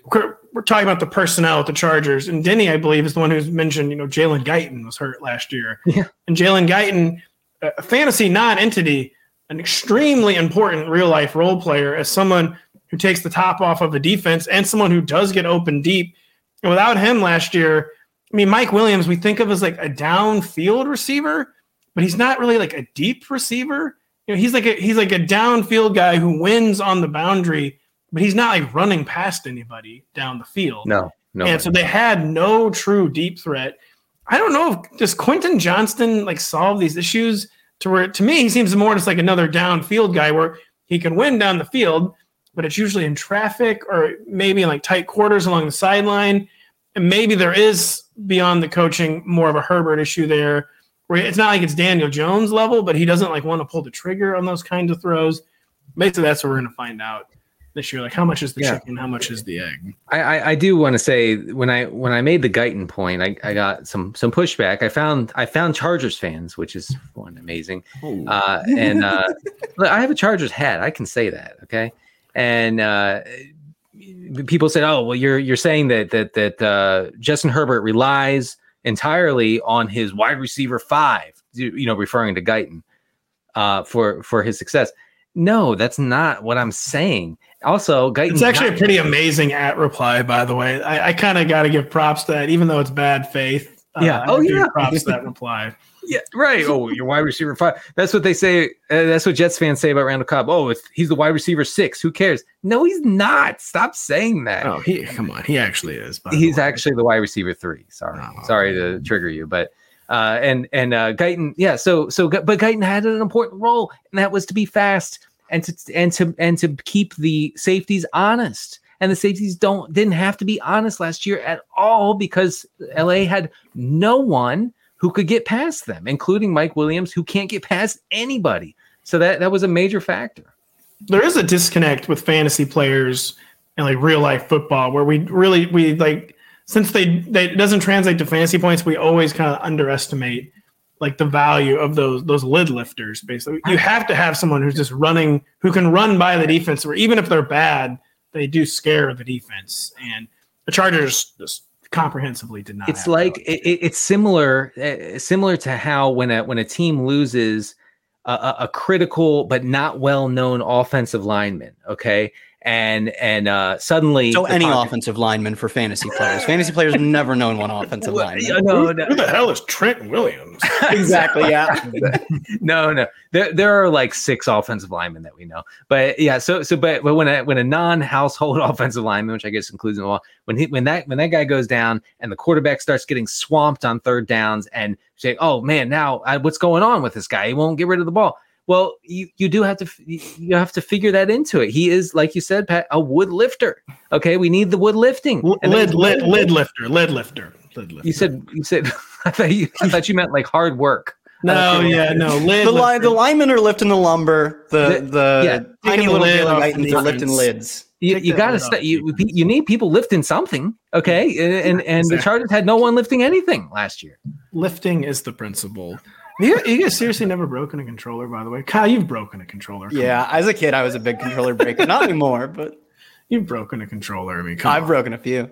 we're talking about the personnel at the Chargers, and Denny, I believe, is the one who's mentioned. You know, Jalen Guyton was hurt last year, yeah. and Jalen Guyton, a fantasy non-entity, an extremely important real life role player as someone who takes the top off of a defense and someone who does get open deep. And without him last year, I mean, Mike Williams, we think of as like a downfield receiver, but he's not really like a deep receiver. You know, he's like a he's like a downfield guy who wins on the boundary, but he's not like running past anybody down the field. No, no. And so they had no true deep threat. I don't know if does Quentin Johnston like solve these issues to where to me he seems more just like another downfield guy where he can win down the field, but it's usually in traffic or maybe in like tight quarters along the sideline. And maybe there is beyond the coaching more of a Herbert issue there, where it's not like it's Daniel Jones level, but he doesn't like want to pull the trigger on those kinds of throws. Basically, that's what we're going to find out this year. Like, how much is the yeah. chicken? How much is the egg? I, I, I do want to say when I when I made the Guyton point, I, I got some some pushback. I found I found Chargers fans, which is one amazing. Uh, and uh, [LAUGHS] I have a Chargers hat. I can say that. Okay and uh, people said, "Oh, well, you're you're saying that that that uh, Justin Herbert relies entirely on his wide receiver five, you know, referring to Guyton uh, for for his success." No, that's not what I'm saying. Also, Guyton. It's actually a pretty amazing at reply, by the way. I, I kind of got to give props to that, even though it's bad faith. Yeah. Uh, oh, yeah. Props to that reply. Yeah, right. Oh, your wide receiver five. That's what they say. Uh, that's what Jets fans say about Randall Cobb. Oh, if he's the wide receiver six, who cares? No, he's not. Stop saying that. Oh, he come on. He actually is. He's the actually the wide receiver three. Sorry, oh. sorry to trigger you, but uh, and and uh, Guyton, yeah. So so, but Guyton had an important role, and that was to be fast and to and to and to keep the safeties honest and the safeties don't didn't have to be honest last year at all because LA had no one who could get past them, including Mike Williams, who can't get past anybody. So that that was a major factor. There is a disconnect with fantasy players and like real life football where we really we like since they, they doesn't translate to fantasy points, we always kind of underestimate like the value of those those lid lifters. Basically, you have to have someone who's just running who can run by the defense, where even if they're bad, they do scare the defense. And the Chargers just comprehensively did not. It's like it, it's similar uh, similar to how when a when a team loses a, a critical but not well known offensive lineman, okay, and and uh, suddenly so any pocket- offensive lineman for fantasy players. fantasy players have never known one offensive well, lineman. No, no, Who the hell is Trent Williams? [LAUGHS] [LAUGHS] exactly. Yeah. no, no. There there are like six offensive linemen that we know. But yeah, so so but, but when a when a non household [LAUGHS] offensive lineman, which I guess includes them all, when he when that when that guy goes down and the quarterback starts getting swamped on third downs and say, oh man, now I, what's going on with this guy? He won't get rid of the ball well, you, you do have to you have to figure that into it. He is, like you said, Pat, a wood lifter. Okay, we need the wood lifting. lid, lid, lid lifter, lid lifter, lid lifter. You said you said [LAUGHS] I thought you I thought you meant like hard work. No, yeah, no. Lid The, li- the linemen are lifting the lumber. The The- the yeah, tiny the little lid daily off the are lifting defense. lids. You, you got to st- you you need people lifting something, okay? And and, and the Chargers had no one lifting anything last year. lifting is the principle. You, you guys seriously never broken a controller, by the way. Kyle, you've broken a controller. Come Yeah, on. as a kid, I was a big controller breaker. Not anymore, but you've broken a controller. I mean, come I've on. broken a few.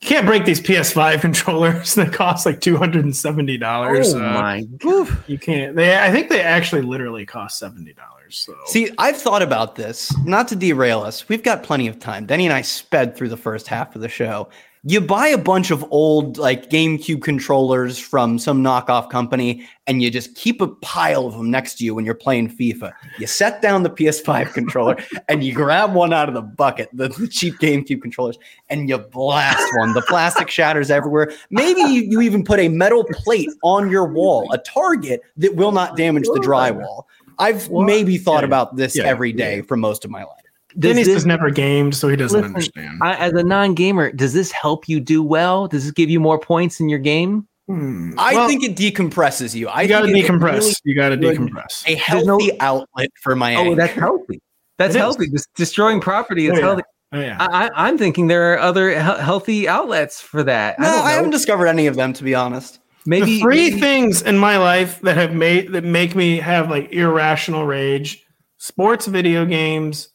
You can't break these PS5 [LAUGHS] controllers that cost like two hundred and seventy dollars. Oh my uh, You can't. They, I think they actually literally cost seventy dollars. So See, I've thought about this. Not to derail us, we've got plenty of time. Denny and I sped through the first half of the show. You buy a bunch of old like GameCube controllers from some knockoff company, and you just keep a pile of them next to you when you're playing FIFA. You set down the PS5 [LAUGHS] controller and you grab one out of the bucket, the, the cheap GameCube controllers, and you blast one. The plastic shatters everywhere. Maybe you, you even put a metal plate on your wall, a target that will not damage the drywall. I've maybe thought about this every day for most of my life. Does Dennis this- has never gamed, so he doesn't Listen, understand. I, as a non-gamer, does this help you do well? Does this give you more points in your game? Hmm. I Well, think it decompresses you. I you got to decompress. really you got to decompress. a There's no- healthy outlet for my Oh, anger. that's healthy. That's It is. healthy. Just destroying property is Oh, yeah. healthy. Oh yeah. I, I, I'm thinking there are other he- healthy outlets for that. no, I, don't I, haven't discovered any of them to be honest. maybe the three maybe- things in my life that have made that make me have like irrational rage: sports, video games,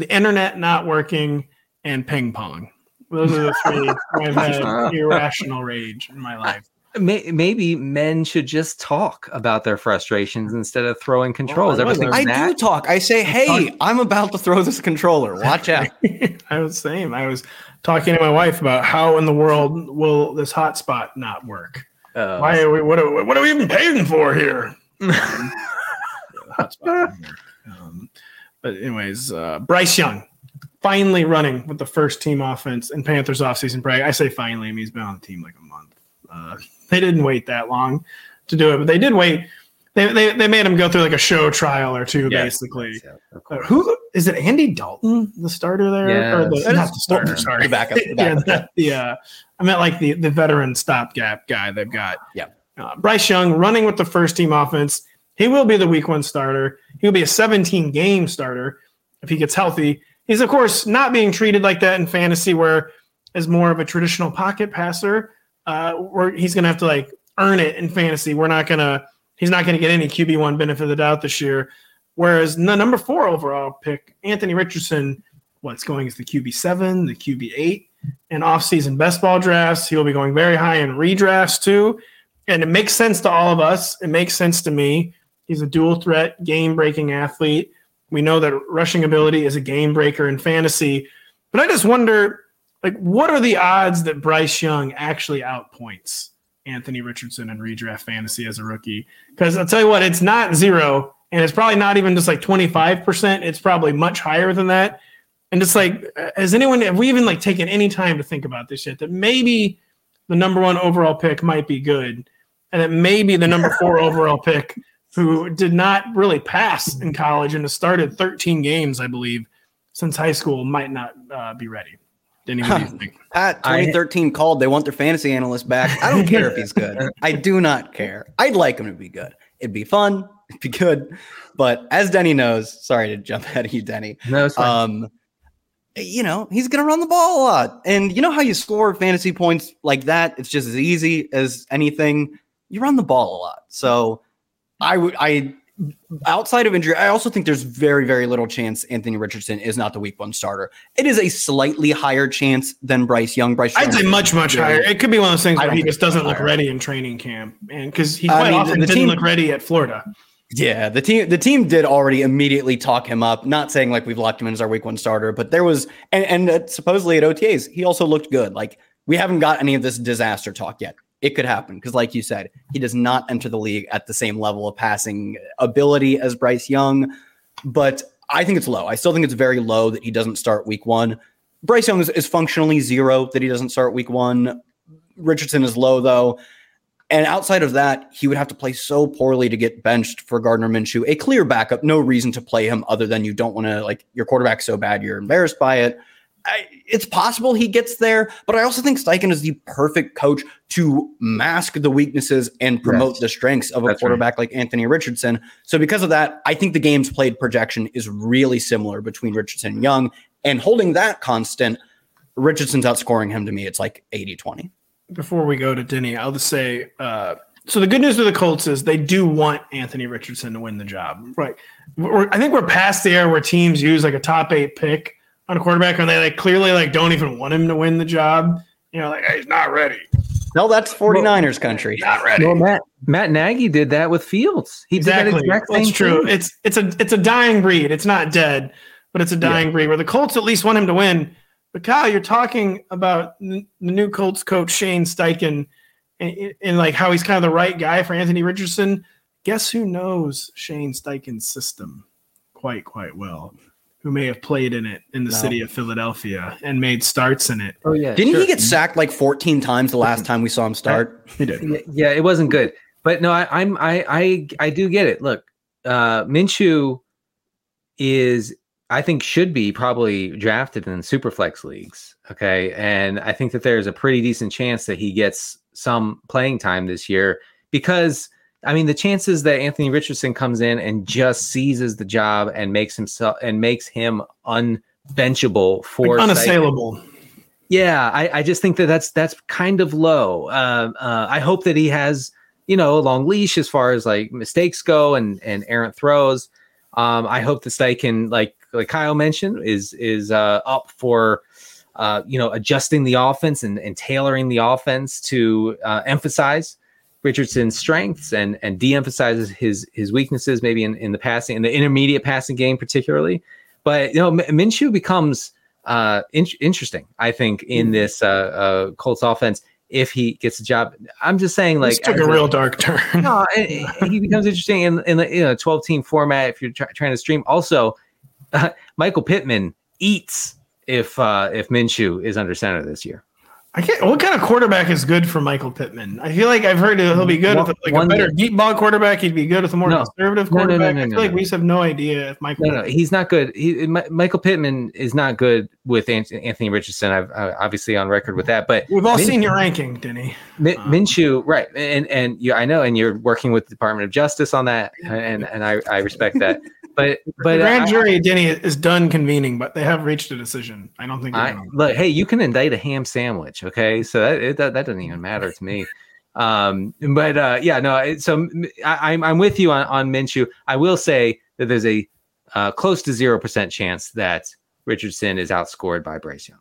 the internet not working, and ping pong. Those are the three [LAUGHS] I've had irrational rage in my life. Maybe men should just talk about their frustrations instead of throwing controls. I was- Everything's I mad. do talk. I say, "Hey, I'm about to throw this controller. Watch out." [LAUGHS] I was saying, I was talking to my wife about how in the world will this hotspot not work? Uh, Why are we? What are, what are we even paying for here? [LAUGHS] Hotspot. Um, but anyways, uh, Bryce Young finally running with the first team offense in Panthers offseason break. I say finally, I mean he's been on the team like a month. Uh, [LAUGHS] they didn't wait that long to do it, but they did wait. They, they, they made him go through like a show trial or two, Yes, basically. yes, of Uh, who is it? Andy Dalton, the starter there, or the, not the starter? Sorry, The backup, the [LAUGHS] yeah, the, the, uh, I meant like the the veteran stopgap guy they've got. Yeah. uh, Bryce Young running with the first team offense. He will be the week one starter. He'll be a 17 game starter if he gets healthy. He's of course not being treated like that in fantasy, where as more of a traditional pocket passer, uh, where he's gonna have to like earn it in fantasy. We're not gonna. He's not going to get any QB one benefit of the doubt this year. Whereas the number four overall pick, Anthony Richardson, what's going is the QB seven, the QB eight, and offseason best ball drafts. He'll be going very high in redrafts too. And it makes sense to all of us. It makes sense to me. He's a dual threat, game breaking athlete. We know that rushing ability is a game breaker in fantasy. But I just wonder, like, what are the odds that Bryce Young actually outpoints Anthony Richardson in redraft fantasy as a rookie? Because I'll tell you what, it's not zero, and it's probably not even just like 25%. It's probably much higher than that. And just like, has anyone, have we even like taken any time to think about this yet? That maybe the number one overall pick might be good, and that maybe the number four [LAUGHS] overall pick, who did not really pass in college and has started 13 games, I believe, since high school, might not uh, be ready. Denny, what do think? Pat, I- 2013 called. They want their fantasy analyst back. I don't care if he's good. [LAUGHS] I do not care. I'd like him to be good. It'd be fun. It'd be good. But as Denny knows, sorry to jump ahead of you, Denny. No, it's fine. Um, you know, he's going to run the ball a lot. And you know how you score fantasy points like that? It's just as easy as anything. You run the ball a lot. So I would, I, outside of injury, I also think there's very, very little chance Anthony Richardson is not the week one starter. It is a slightly higher chance than Bryce Young. Bryce I'd say much, much Yeah. higher. It could be one of those things where he just doesn't look higher. ready in training camp, and because he I quite mean, often the didn't team- look ready at Florida. Yeah, the team the team did already immediately talk him up. Not saying like we've locked him in as our week one starter, but there was and, and uh, supposedly at OTAs he also looked good. Like we haven't got any of this disaster talk yet. It could happen because, like you said, he does not enter the league at the same level of passing ability as Bryce Young. But I think it's low. I still think it's very low that he doesn't start week one. Bryce Young is, is functionally zero that he doesn't start week one. Richardson is low though. And outside of that, he would have to play so poorly to get benched for Gardner Minshew. A clear backup, no reason to play him other than you don't want to like your quarterback so bad you're embarrassed by it. I, it's possible he gets there, but I also think Steichen is the perfect coach to mask the weaknesses and promote Yes. the strengths of a That's right. quarterback like Anthony Richardson. So, because of that, I think the games played projection is really similar between Richardson and Young. And holding that constant, Richardson's outscoring him to me. It's like 80 20. before we go to Denny, I'll just say uh, so the good news with the Colts is they do want Anthony Richardson to win the job. Right. We're, I think we're past the era where teams use like a top eight pick on a quarterback and they like clearly like don't even want him to win the job. You know, like hey, he's not ready. No, that's 49ers country. Not ready. Well, Matt Matt Nagy did that with Fields. He exactly. did that exact same That's true. thing. It's it's a it's a dying breed. It's not dead, but it's a dying breed where the Colts at least want him to win. But Kyle, you're talking about the new Colts coach Shane Steichen and, and like how he's kind of the right guy for Anthony Richardson. Guess who knows Shane Steichen's system quite quite well? Who may have played in it in the No. city of Philadelphia and made starts in it. Oh yeah, Didn't sure. he get sacked like 14 times the last time we saw him start? He did. Yeah, yeah, it wasn't good. But no, I, I'm I I I do get it. Look, uh Minshew is I think should be probably drafted in superflex leagues. Okay. And I think that there's a pretty decent chance that he gets some playing time this year because I mean the chances that Anthony Richardson comes in and just seizes the job and makes himself and makes him unbenchable for Like, unassailable. yeah, I, I just think that that's that's kind of low. Uh, uh, I hope that he has you know a long leash as far as like mistakes go and and errant throws. Um, I hope that Steichen, like like Kyle mentioned, is is uh, up for uh, you know adjusting the offense and, and tailoring the offense to uh, emphasize Richardson's strengths and and de-emphasizes his his weaknesses, maybe in, in the passing in the intermediate passing game particularly. But you know, M- Minshew becomes uh in- interesting i think in this uh uh colts offense if he gets a job i'm just saying like This took a real dark turn. no [LAUGHS] he becomes interesting in in the you know 12 team format if you're try- trying to stream also uh, [LAUGHS] michael pittman eats if uh if minshew is under center this year I can't. What kind of quarterback is good for Michael Pittman? I feel like I've heard he'll be good One- with like a better that- deep ball quarterback. He'd be good with a more No. conservative No, no, no, quarterback. I feel like we just have no idea if Michael. no no he's not good he michael pittman is not good with anthony richardson i've uh, obviously on record with that but We've all seen your ranking, Denny. Min- Um, Minshew, right? And and you, I know, and you're working with the Department of Justice on that, and and I, I respect that. But [LAUGHS] but the grand I- jury, Denny, is done convening, but they have reached a decision. I don't think. I, look, hey, you can indict a ham sandwich, okay? So that it, that, that doesn't even matter to me. Um, but uh, yeah, no. it- So m- I, am I'm with you on on Minshew. I will say that there's a uh, close to zero percent chance that Richardson is outscored by Bryce Young.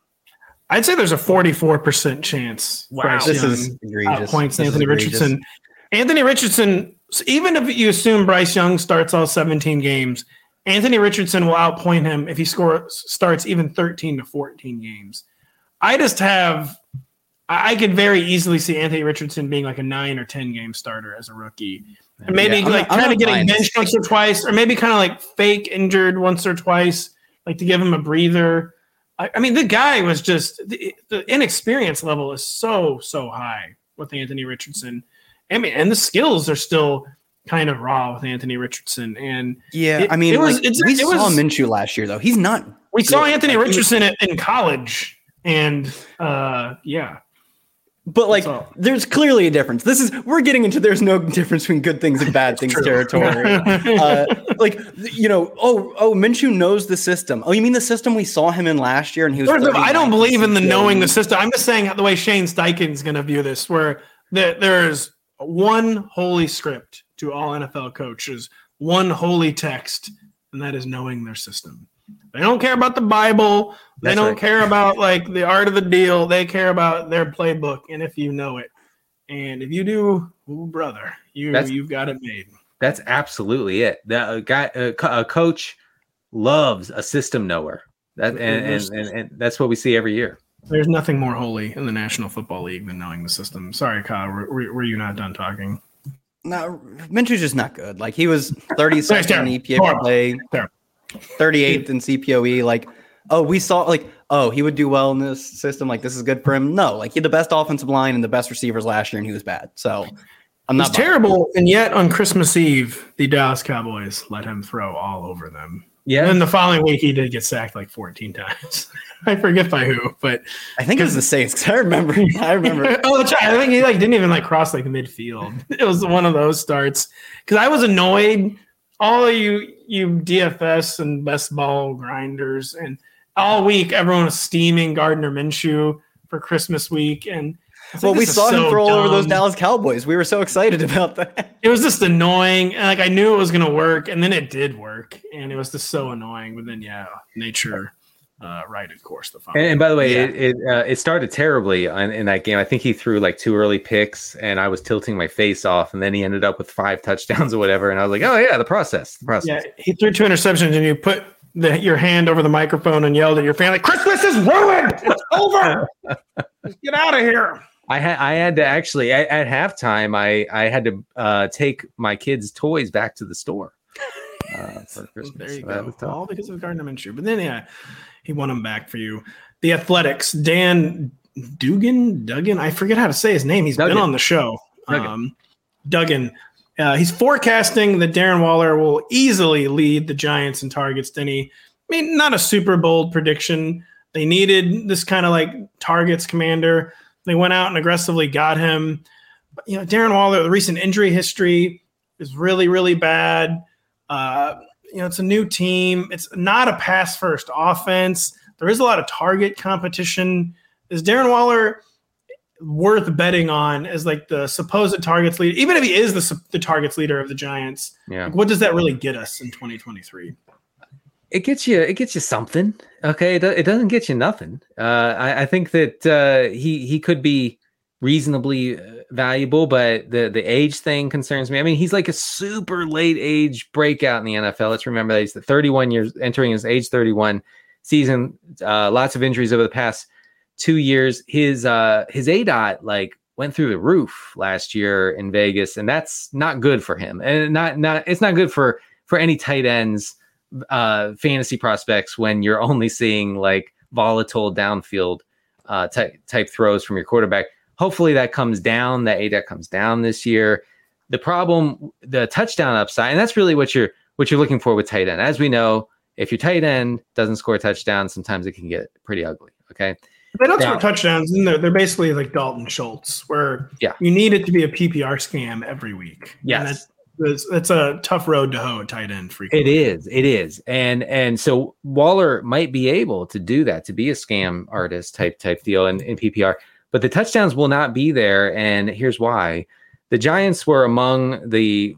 I'd say there's a 44 percent chance. Bryce This Young is egregious. outpoints This is Anthony egregious. Richardson. Anthony Richardson, so even if you assume Bryce Young starts all 17 games, Anthony Richardson will outpoint him if he scores starts even 13 to 14 games. I just have I could very easily see Anthony Richardson being like a nine or 10 game starter as a rookie. And maybe Yeah, like kind of getting benched once or twice, or maybe kind of like fake injured once or twice, like to give him a breather. I, I mean, the guy was just the, the inexperience level is so so high with Anthony Richardson. I mean, and the skills are still kind of raw with Anthony Richardson. And Yeah, It- I mean, it was- like, it's- we it saw was- Minshew last year, though. He's not. we saw Anthony was- Richardson in, in college, and uh, yeah, But like, there's clearly a difference. This is we're getting into there's no [LAUGHS] difference between good things and bad [LAUGHS] things territory. [LAUGHS] uh, like, you know, oh, oh, Minshew knows the system. Oh, you mean the system we saw him in last year, and he was. All, I don't believe in the knowing the system. I'm just saying the way Shane Steichen's going to view this, where the, there's one holy script to all NFL coaches, one holy text, and that is knowing their system. They don't care about the Bible. They That's don't right. care about like the art of the deal. They care about their playbook and if you know it. And if you do, ooh, brother, you That's- you've got it made. That's absolutely it. That a uh, guy, a, co- a coach loves a system knower. That and, and, and, and that's what we see every year. There's nothing more holy in the National Football League than knowing the system. Sorry, Kyle. Were, were, were you not done talking? No, Minshew's just not good. Like he was 32nd [LAUGHS] terrible. in EPA Horrible. play, Terrible. 38th in CPOE. Like, oh, we saw like, oh, he would do well in this system. Like, this is good for him. No, like he had the best offensive line and the best receivers last year, and he was bad. So I'm It's not terrible, and yet on Christmas Eve, the Dallas Cowboys let him throw all over them. Yeah. And then the following week, he did get sacked like 14 [LAUGHS] times. I forget by who, but I think it was the Saints. 'cause [LAUGHS] I remember. I remember. [LAUGHS] oh, that's right. I think he like didn't even like cross like the midfield. It was one of those starts because I was annoyed. All of you, you DFS and best ball grinders, and all week everyone was steaming Gardner Minshew for Christmas week, and Well, we saw him so throw over those. Dallas Cowboys. We were so excited [LAUGHS] about that. It was just annoying, and like I knew it was gonna work, and then it did work, and it was just so annoying. But then, yeah, nature uh, of course. The And, and by the way, Yeah. it it, uh, it started terribly on, in that game. I think he threw like two early picks, and I was tilting my face off, and then he ended up with five touchdowns [LAUGHS] or whatever. And I was like, "Oh yeah, the process, the process." Yeah, he threw two interceptions, and you put the, your hand over the microphone and yelled at your family, "Christmas is ruined! It's over! Just [LAUGHS] get out of here!" I had I had to actually at, at halftime. I I had to uh, take my kids' toys back to the store uh, for [LAUGHS] Christmas. There you So go. All because of Gardner Minshew. But then, yeah, he won them back for you. The Athletic's, Dan Dugan, Duggan. I forget how to say his name. He's Duggan. been on the show. Duggan. Um, Duggan. Uh, he's forecasting that Darren Waller will easily lead the Giants in targets. He, I mean, not a super bold prediction. They needed this kind of like targets commander. They went out and aggressively got him. But, you know, Darren Waller, the recent injury history is really, really bad. Uh, you know, it's a new team. It's not a pass first offense. There is a lot of target competition. Is Darren Waller worth betting on as like the supposed targets leader? Even if he is the, the targets leader of the Giants, Yeah. like, what does that really get us in 2023? it gets you it gets you something okay it, it doesn't get you nothing uh i, I think that uh he he could be reasonably uh, valuable but the the age thing concerns me. I mean he's like a super late age breakout in the nfl let's remember that he's the 31 years entering his age 31 season uh lots of injuries over the past two years. His uh his a dot like went through the roof last year in vegas and that's not good for him. And not not it's not good for for any tight ends uh fantasy prospects when you're only seeing like volatile downfield uh type type throws from your quarterback. Hopefully that comes down, that ADOT comes down this year. The problem, the touchdown upside, and that's really what you're what you're looking for with tight end. As we know, if your tight end doesn't score a touchdown, sometimes it can get pretty ugly. Okay. They don't Now- score touchdowns, and they're, they're basically like Dalton Schultz, where Yeah. you need it to be a PPR scam every week. Yes. that's, that's a tough road to hoe a tight end It frequently. is. It is. And and so Waller might be able to do that, to be a scam artist type type deal in, in PPR. But the touchdowns will not be there. And here's why. The Giants were among the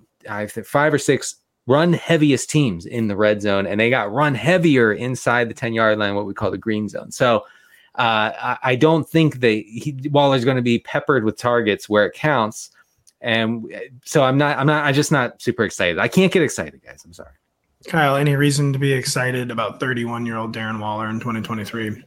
five or six run heaviest teams in the red zone, and they got run heavier inside the 10 yard line, what we call the green zone. So uh, I, I don't think they he, Waller's going to be peppered with targets where it counts. And so I'm not, I'm not, I'm just not super excited. I can't get excited, guys. I'm sorry. Kyle, any reason to be excited about 31 year old Darren Waller in 2023?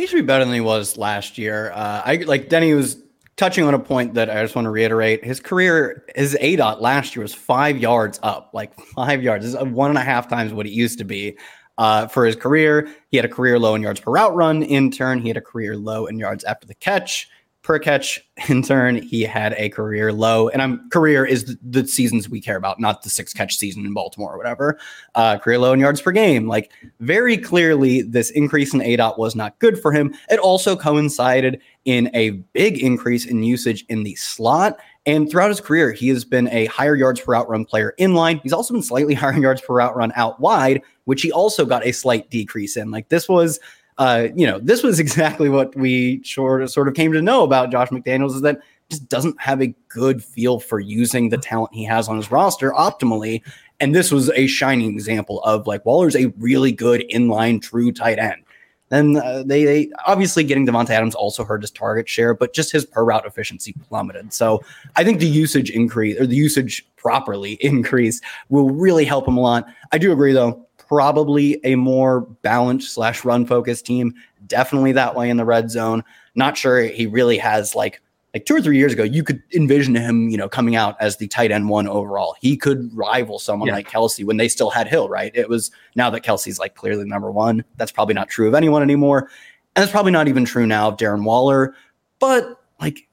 He should be better than he was last year. Uh, I like Denny was touching on a point that I just want to reiterate. His career, his A dot last year was five yards up, like five yards. This is one and a half times what it used to be. Uh, for his career, he had a career low in yards per route run. In turn, he had a career low in yards after the catch per catch. [LAUGHS] In turn, he had a career low, and I'm career is the, the seasons we care about, not the six catch season in Baltimore or whatever. Uh, career low in yards per game. Like very clearly, this increase in ADOT was not good for him. It also coincided in a big increase in usage in the slot. And throughout his career, he has been a higher yards per out run player in line. He's also been slightly [LAUGHS] higher yards per out run out wide, which he also got a slight decrease in. Like this was, uh, you know, this was [LAUGHS] exactly what we sort of sort of came to know about Josh McDaniels is that just doesn't have a good feel for using the talent he has on his roster optimally. And this was a shining example of like Waller's a really good inline true tight end. Then uh, they, they obviously getting Davante Adams also hurt his target share, but just his per route efficiency plummeted. So I think the usage increase or the usage properly [LAUGHS] increase will really help him a lot. I do agree though, probably a more balanced slash run focused team. Definitely that way in the red zone. Not sure he really has like like two or three years ago, you could envision him, you know, coming out as the tight end one overall. He could rival someone Yeah. like Kelce when they still had Hill, right? It was now that Kelce's like clearly number one. That's probably not true of anyone anymore. And it's probably not even true now of Darren Waller. But like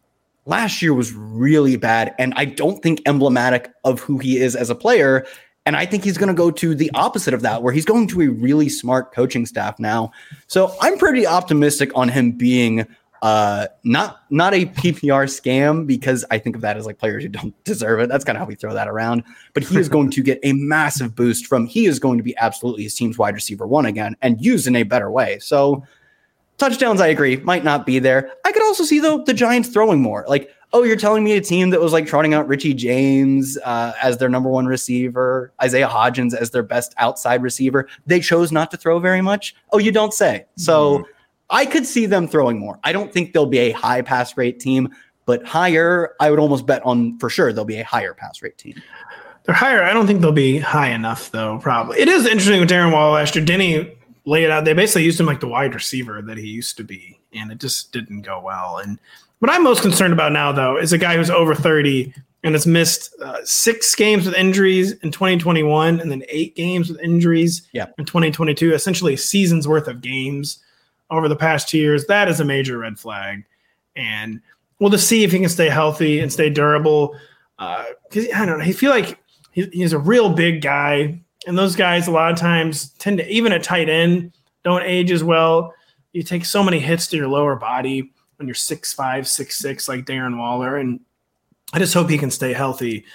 last year was really bad. And I don't think emblematic of who he is as a player. And I think he's going to go to the opposite of that, where he's going to a really smart coaching staff now. So I'm pretty optimistic on him being uh not not a PPR scam because I think of that as like players who don't [LAUGHS] deserve it. That's kind of how we throw that around. But he is going to get a massive boost from he is going to be absolutely his team's wide receiver one again and used in a better way. So touchdowns, I agree, might not be there. I could also see though the Giants throwing more. Like, oh, you're telling me a team that was like trotting out Richie James uh, as their number one receiver, Isaiah Hodgins as their best outside receiver. They chose not to throw very much. Oh, you don't say. So. Mm-hmm I could see them throwing more. I don't think they'll be a high pass rate team, but higher, I would almost bet on for sure they'll be a higher pass rate team. They're higher. I don't think they'll be high enough, though, probably. It is interesting with Darren Waller last year. Denny laid it out. They basically used him like the wide receiver that he used to be, and it just didn't go well. And what I'm most concerned about now, though, is a guy who's over 30 and has missed uh, six games with injuries in 2021 and then eight games with injuries yep. in 2022, essentially a season's worth of games over the past two years, that is a major red flag. And we'll just see if he can stay healthy and stay durable. Because uh, I don't know, he feel like he, he's a real big guy, and those guys a lot of times tend to even at tight end don't age as well. You take so many hits to your lower body when you're six five, six six like Darren Waller, and I just hope he can stay healthy.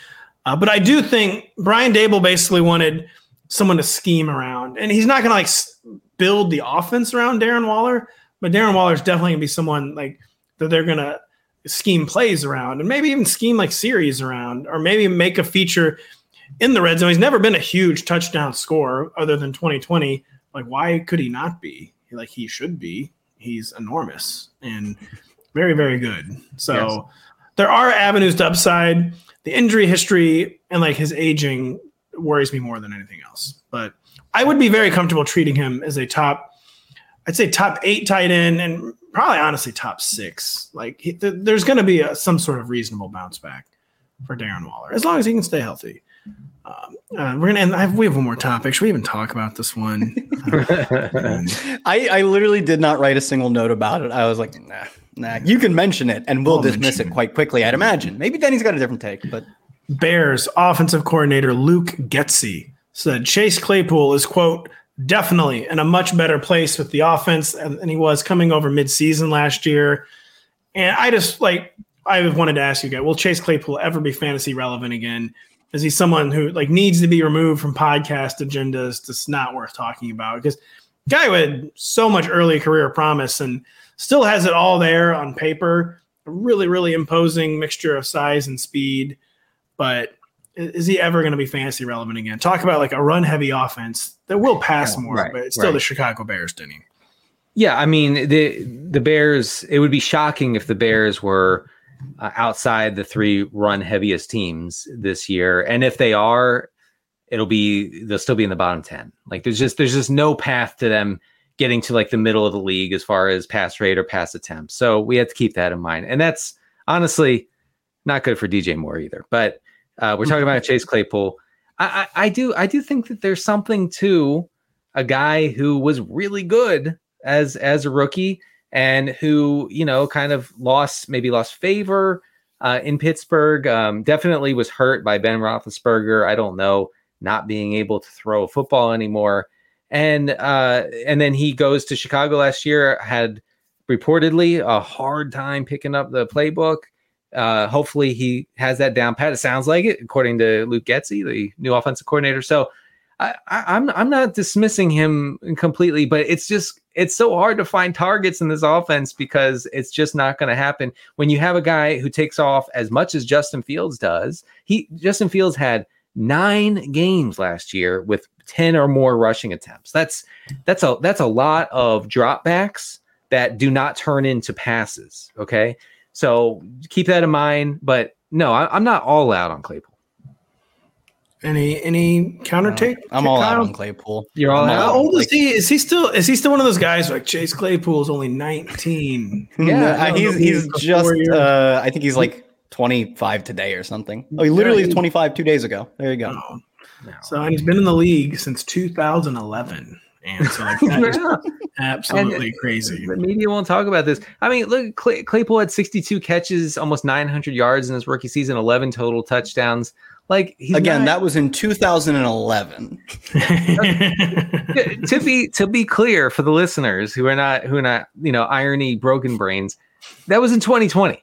Uh, but I do think Brian Daboll basically wanted someone to scheme around, and he's not going to like build the offense around Darren Waller, but Darren Waller is definitely gonna be someone like that they're gonna scheme plays around and maybe even scheme like series around, or maybe make a feature in the red zone. He's never been a huge touchdown scorer other than 2020. Like, why could he not be? Like he should be. He's enormous and very, very good. So yes. there are avenues to upside. The injury history and like his aging worries me more than anything else. But I would be very comfortable treating him as a top, I'd say top eight tight end and probably honestly top six. Like he, th- there's going to be a, some sort of reasonable bounce back for Darren Waller as long as he can stay healthy. Um, uh, we're gonna and have, we have one more topic. Should we even talk about this one? [LAUGHS] I, I literally did not write a single note about it. I was like, nah, nah. You can mention it, and we'll I'll dismiss it quite quickly. I'd imagine. Maybe Denny's got a different take, but Bears offensive coordinator Luke Getsy said Chase Claypool is quote definitely in a much better place with the offense than he was coming over midseason last year. And I just like I wanted to ask you guys, will Chase Claypool ever be fantasy relevant again? Is he someone who like needs to be removed from podcast agendas? That's not worth talking about because guy who had so much early career promise and still has it all there on paper. A really, really imposing mixture of size and speed, but is he ever going to be fantasy relevant again? Talk about like a run heavy offense that will pass yeah, more, right, but it's still right. the Chicago Bears, didn't he? Yeah, I mean the the Bears. It would be shocking if the Bears were uh, outside the three run heaviest teams this year, and if they are, it'll be they'll still be in the bottom ten. Like there's just there's just no path to them getting to like the middle of the league as far as pass rate or pass attempts. So we have to keep that in mind, and that's honestly not good for DJ Moore either. But uh, we're talking about [LAUGHS] Chase Claypool. I, I, I do I do think that there's something to a guy who was really good as as a rookie and who you know kind of lost maybe lost favor uh, in Pittsburgh. Um, definitely was hurt by Ben Roethlisberger. I don't know, not being able to throw a football anymore. And uh, and then he goes to Chicago last year. Had reportedly a hard time picking up the playbook. Uh, hopefully he has that down pat. It sounds like it, according to Luke Getsy, the new offensive coordinator. So I, I'm I'm not dismissing him completely, but it's just it's so hard to find targets in this offense because it's just not going to happen when you have a guy who takes off as much as Justin Fields does. He Justin Fields had nine games last year with 10 or more rushing attempts. That's that's a that's a lot of dropbacks that do not turn into passes. Okay. So keep that in mind. But no, I, am not all out on Claypool. Any any counter take? Uh, I'm all Kyle? out on Claypool. You're all I'm out. How old is he? Is he still is he still one of those guys like Chase Claypool is only 19? [LAUGHS] yeah, he's he's just uh, I think he's like 25 today or something. Oh, he literally is 25 two days ago. There you go. Oh. No. So he's been in the league since 2011. And so like that is [LAUGHS] absolutely And crazy. The media won't talk about this. I mean, look, Clay, Claypool had 62 catches, almost 900 yards in his rookie season, 11 total touchdowns. Like Again, not- that was in 2011. [LAUGHS] to be to be clear for the listeners who are not who are not you know irony broken brains, that was in 2020.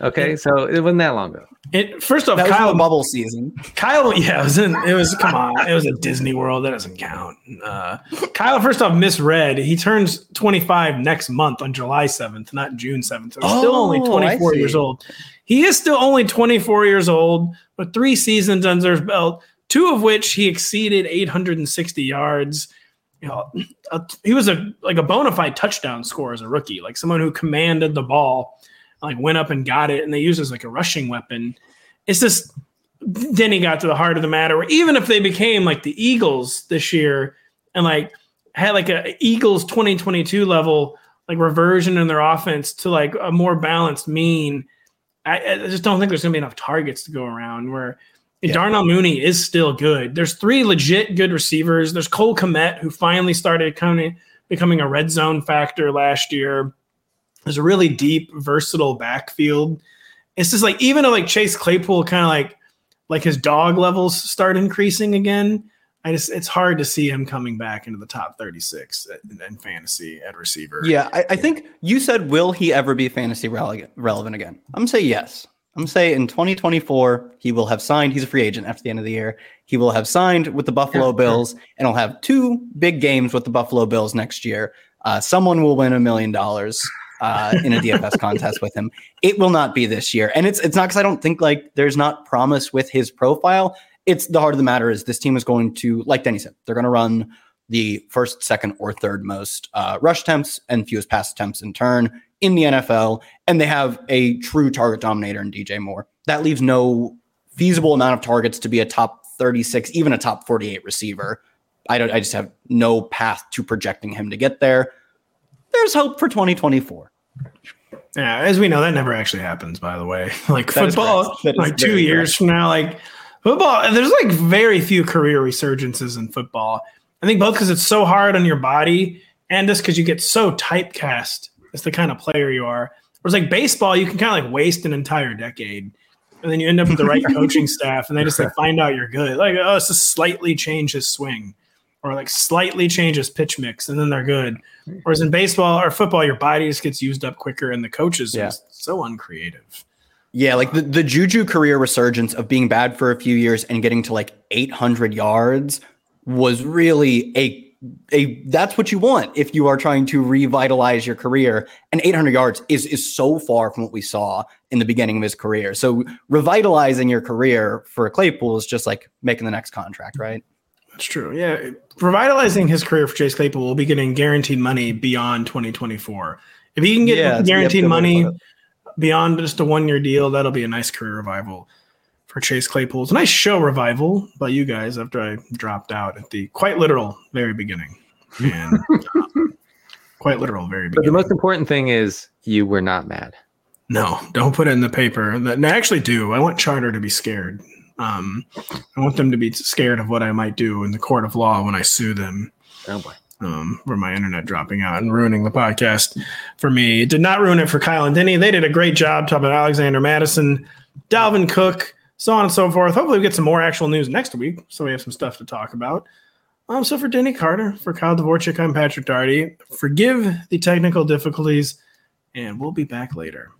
Okay, so it wasn't that long ago. It first off, That Kyle bubble season. Kyle, yeah, it was in, it was come on, it was a Disney World. That doesn't count. Uh, Kyle, first off, misread. He turns 25 next month on July 7th, not June 7th. So he's still only Oh, 24 years old. He is still only 24 years old with three seasons under his belt, two of which he exceeded 860 yards. You know, uh, he was a like a bona fide touchdown scorer as a rookie, like someone who commanded the ball, like went up and got it, and they used it as like a rushing weapon. It's just then he got to the heart of the matter where even if they became like the Eagles this year and like had like a Eagles 2022 level like reversion in their offense to like a more balanced mean, I, I just don't think there's gonna be enough targets to go around where Yeah. Darnell Mooney is still good. There's three legit good receivers. There's Cole Kmet who finally started of becoming a red zone factor last year. There's a really deep, versatile backfield. It's just like even though like Chase Claypool kind of like like his dog levels start increasing again. I just it's hard to see him coming back into the top 36 in, fantasy at receiver. Yeah, I, I think you said, will he ever be fantasy rele- relevant again? I'm gonna say yes. I'm gonna say in 2024 he will have signed. He's a free agent after the end of the year. He will have signed with the Buffalo Yeah. Bills, and he'll have two big games with the Buffalo Bills next year. Uh, someone will win a million dollars uh, in a DFS [LAUGHS] contest with him. It will not be this year, and it's it's not because I don't think like there's not promise with his profile. It's the heart of the matter is this team is going to, like Denny said, they're going to run the first, second, or third most uh, rush attempts and fewest pass attempts in turn in the NFL, and they have a true target dominator in DJ Moore. That leaves no feasible amount of targets to be a top 36, even a top 48 receiver. I don't. I just have no path to projecting him to get there. There's hope for 2024. Yeah, as we know, that never actually happens. By the way, [LAUGHS] like That football, correct. That is like two years from now, like football. There's like very few career resurgences in football. I think both because it's so hard on your body, and just because you get so typecast as the kind of player you are. Whereas like baseball, you can kind of like waste an entire decade, and then you end up with the right [LAUGHS] coaching staff, and they just like find out you're good. Like, oh, it's just slightly change his swing, or like slightly changes pitch mix, and then they're good. Whereas in baseball or football, your body just gets used up quicker, and the coaches Yeah. are so uncreative. Yeah, like the, the Juju career resurgence of being bad for a few years and getting to like 800 yards was really a a that's what you want if you are trying to revitalize your career. And 800 yards is is so far from what we saw in the beginning of his career. So revitalizing your career for Claypool is just like making the next contract, right? That's true. Yeah, revitalizing his career for Chase Claypool will be getting guaranteed money beyond 2024. If he can get Yeah, guaranteed yep, good way to money beyond just a one year deal, that'll be a nice career revival for Chase Claypool. It's a nice show revival by you guys after I dropped out at the quite literal very beginning. And um, [LAUGHS] quite literal very But the most important thing is you were not mad. No, don't put it in the paper. I actually do. I want Charter to be scared. Um, I want them to be scared of what I might do in the court of law when I sue them. Oh boy. um, for my internet dropping out and ruining the podcast for me. It did not ruin it for Kyle and Denny. They did a great job talking about Alexander Mattison, Dalvin Cook, so on and so forth. Hopefully, we get some more actual news next week, so we have some stuff to talk about. Um, so for Denny Carter, for Kyle Dvorchak, I'm Patrick Daugherty. Forgive the technical difficulties, and we'll be back later.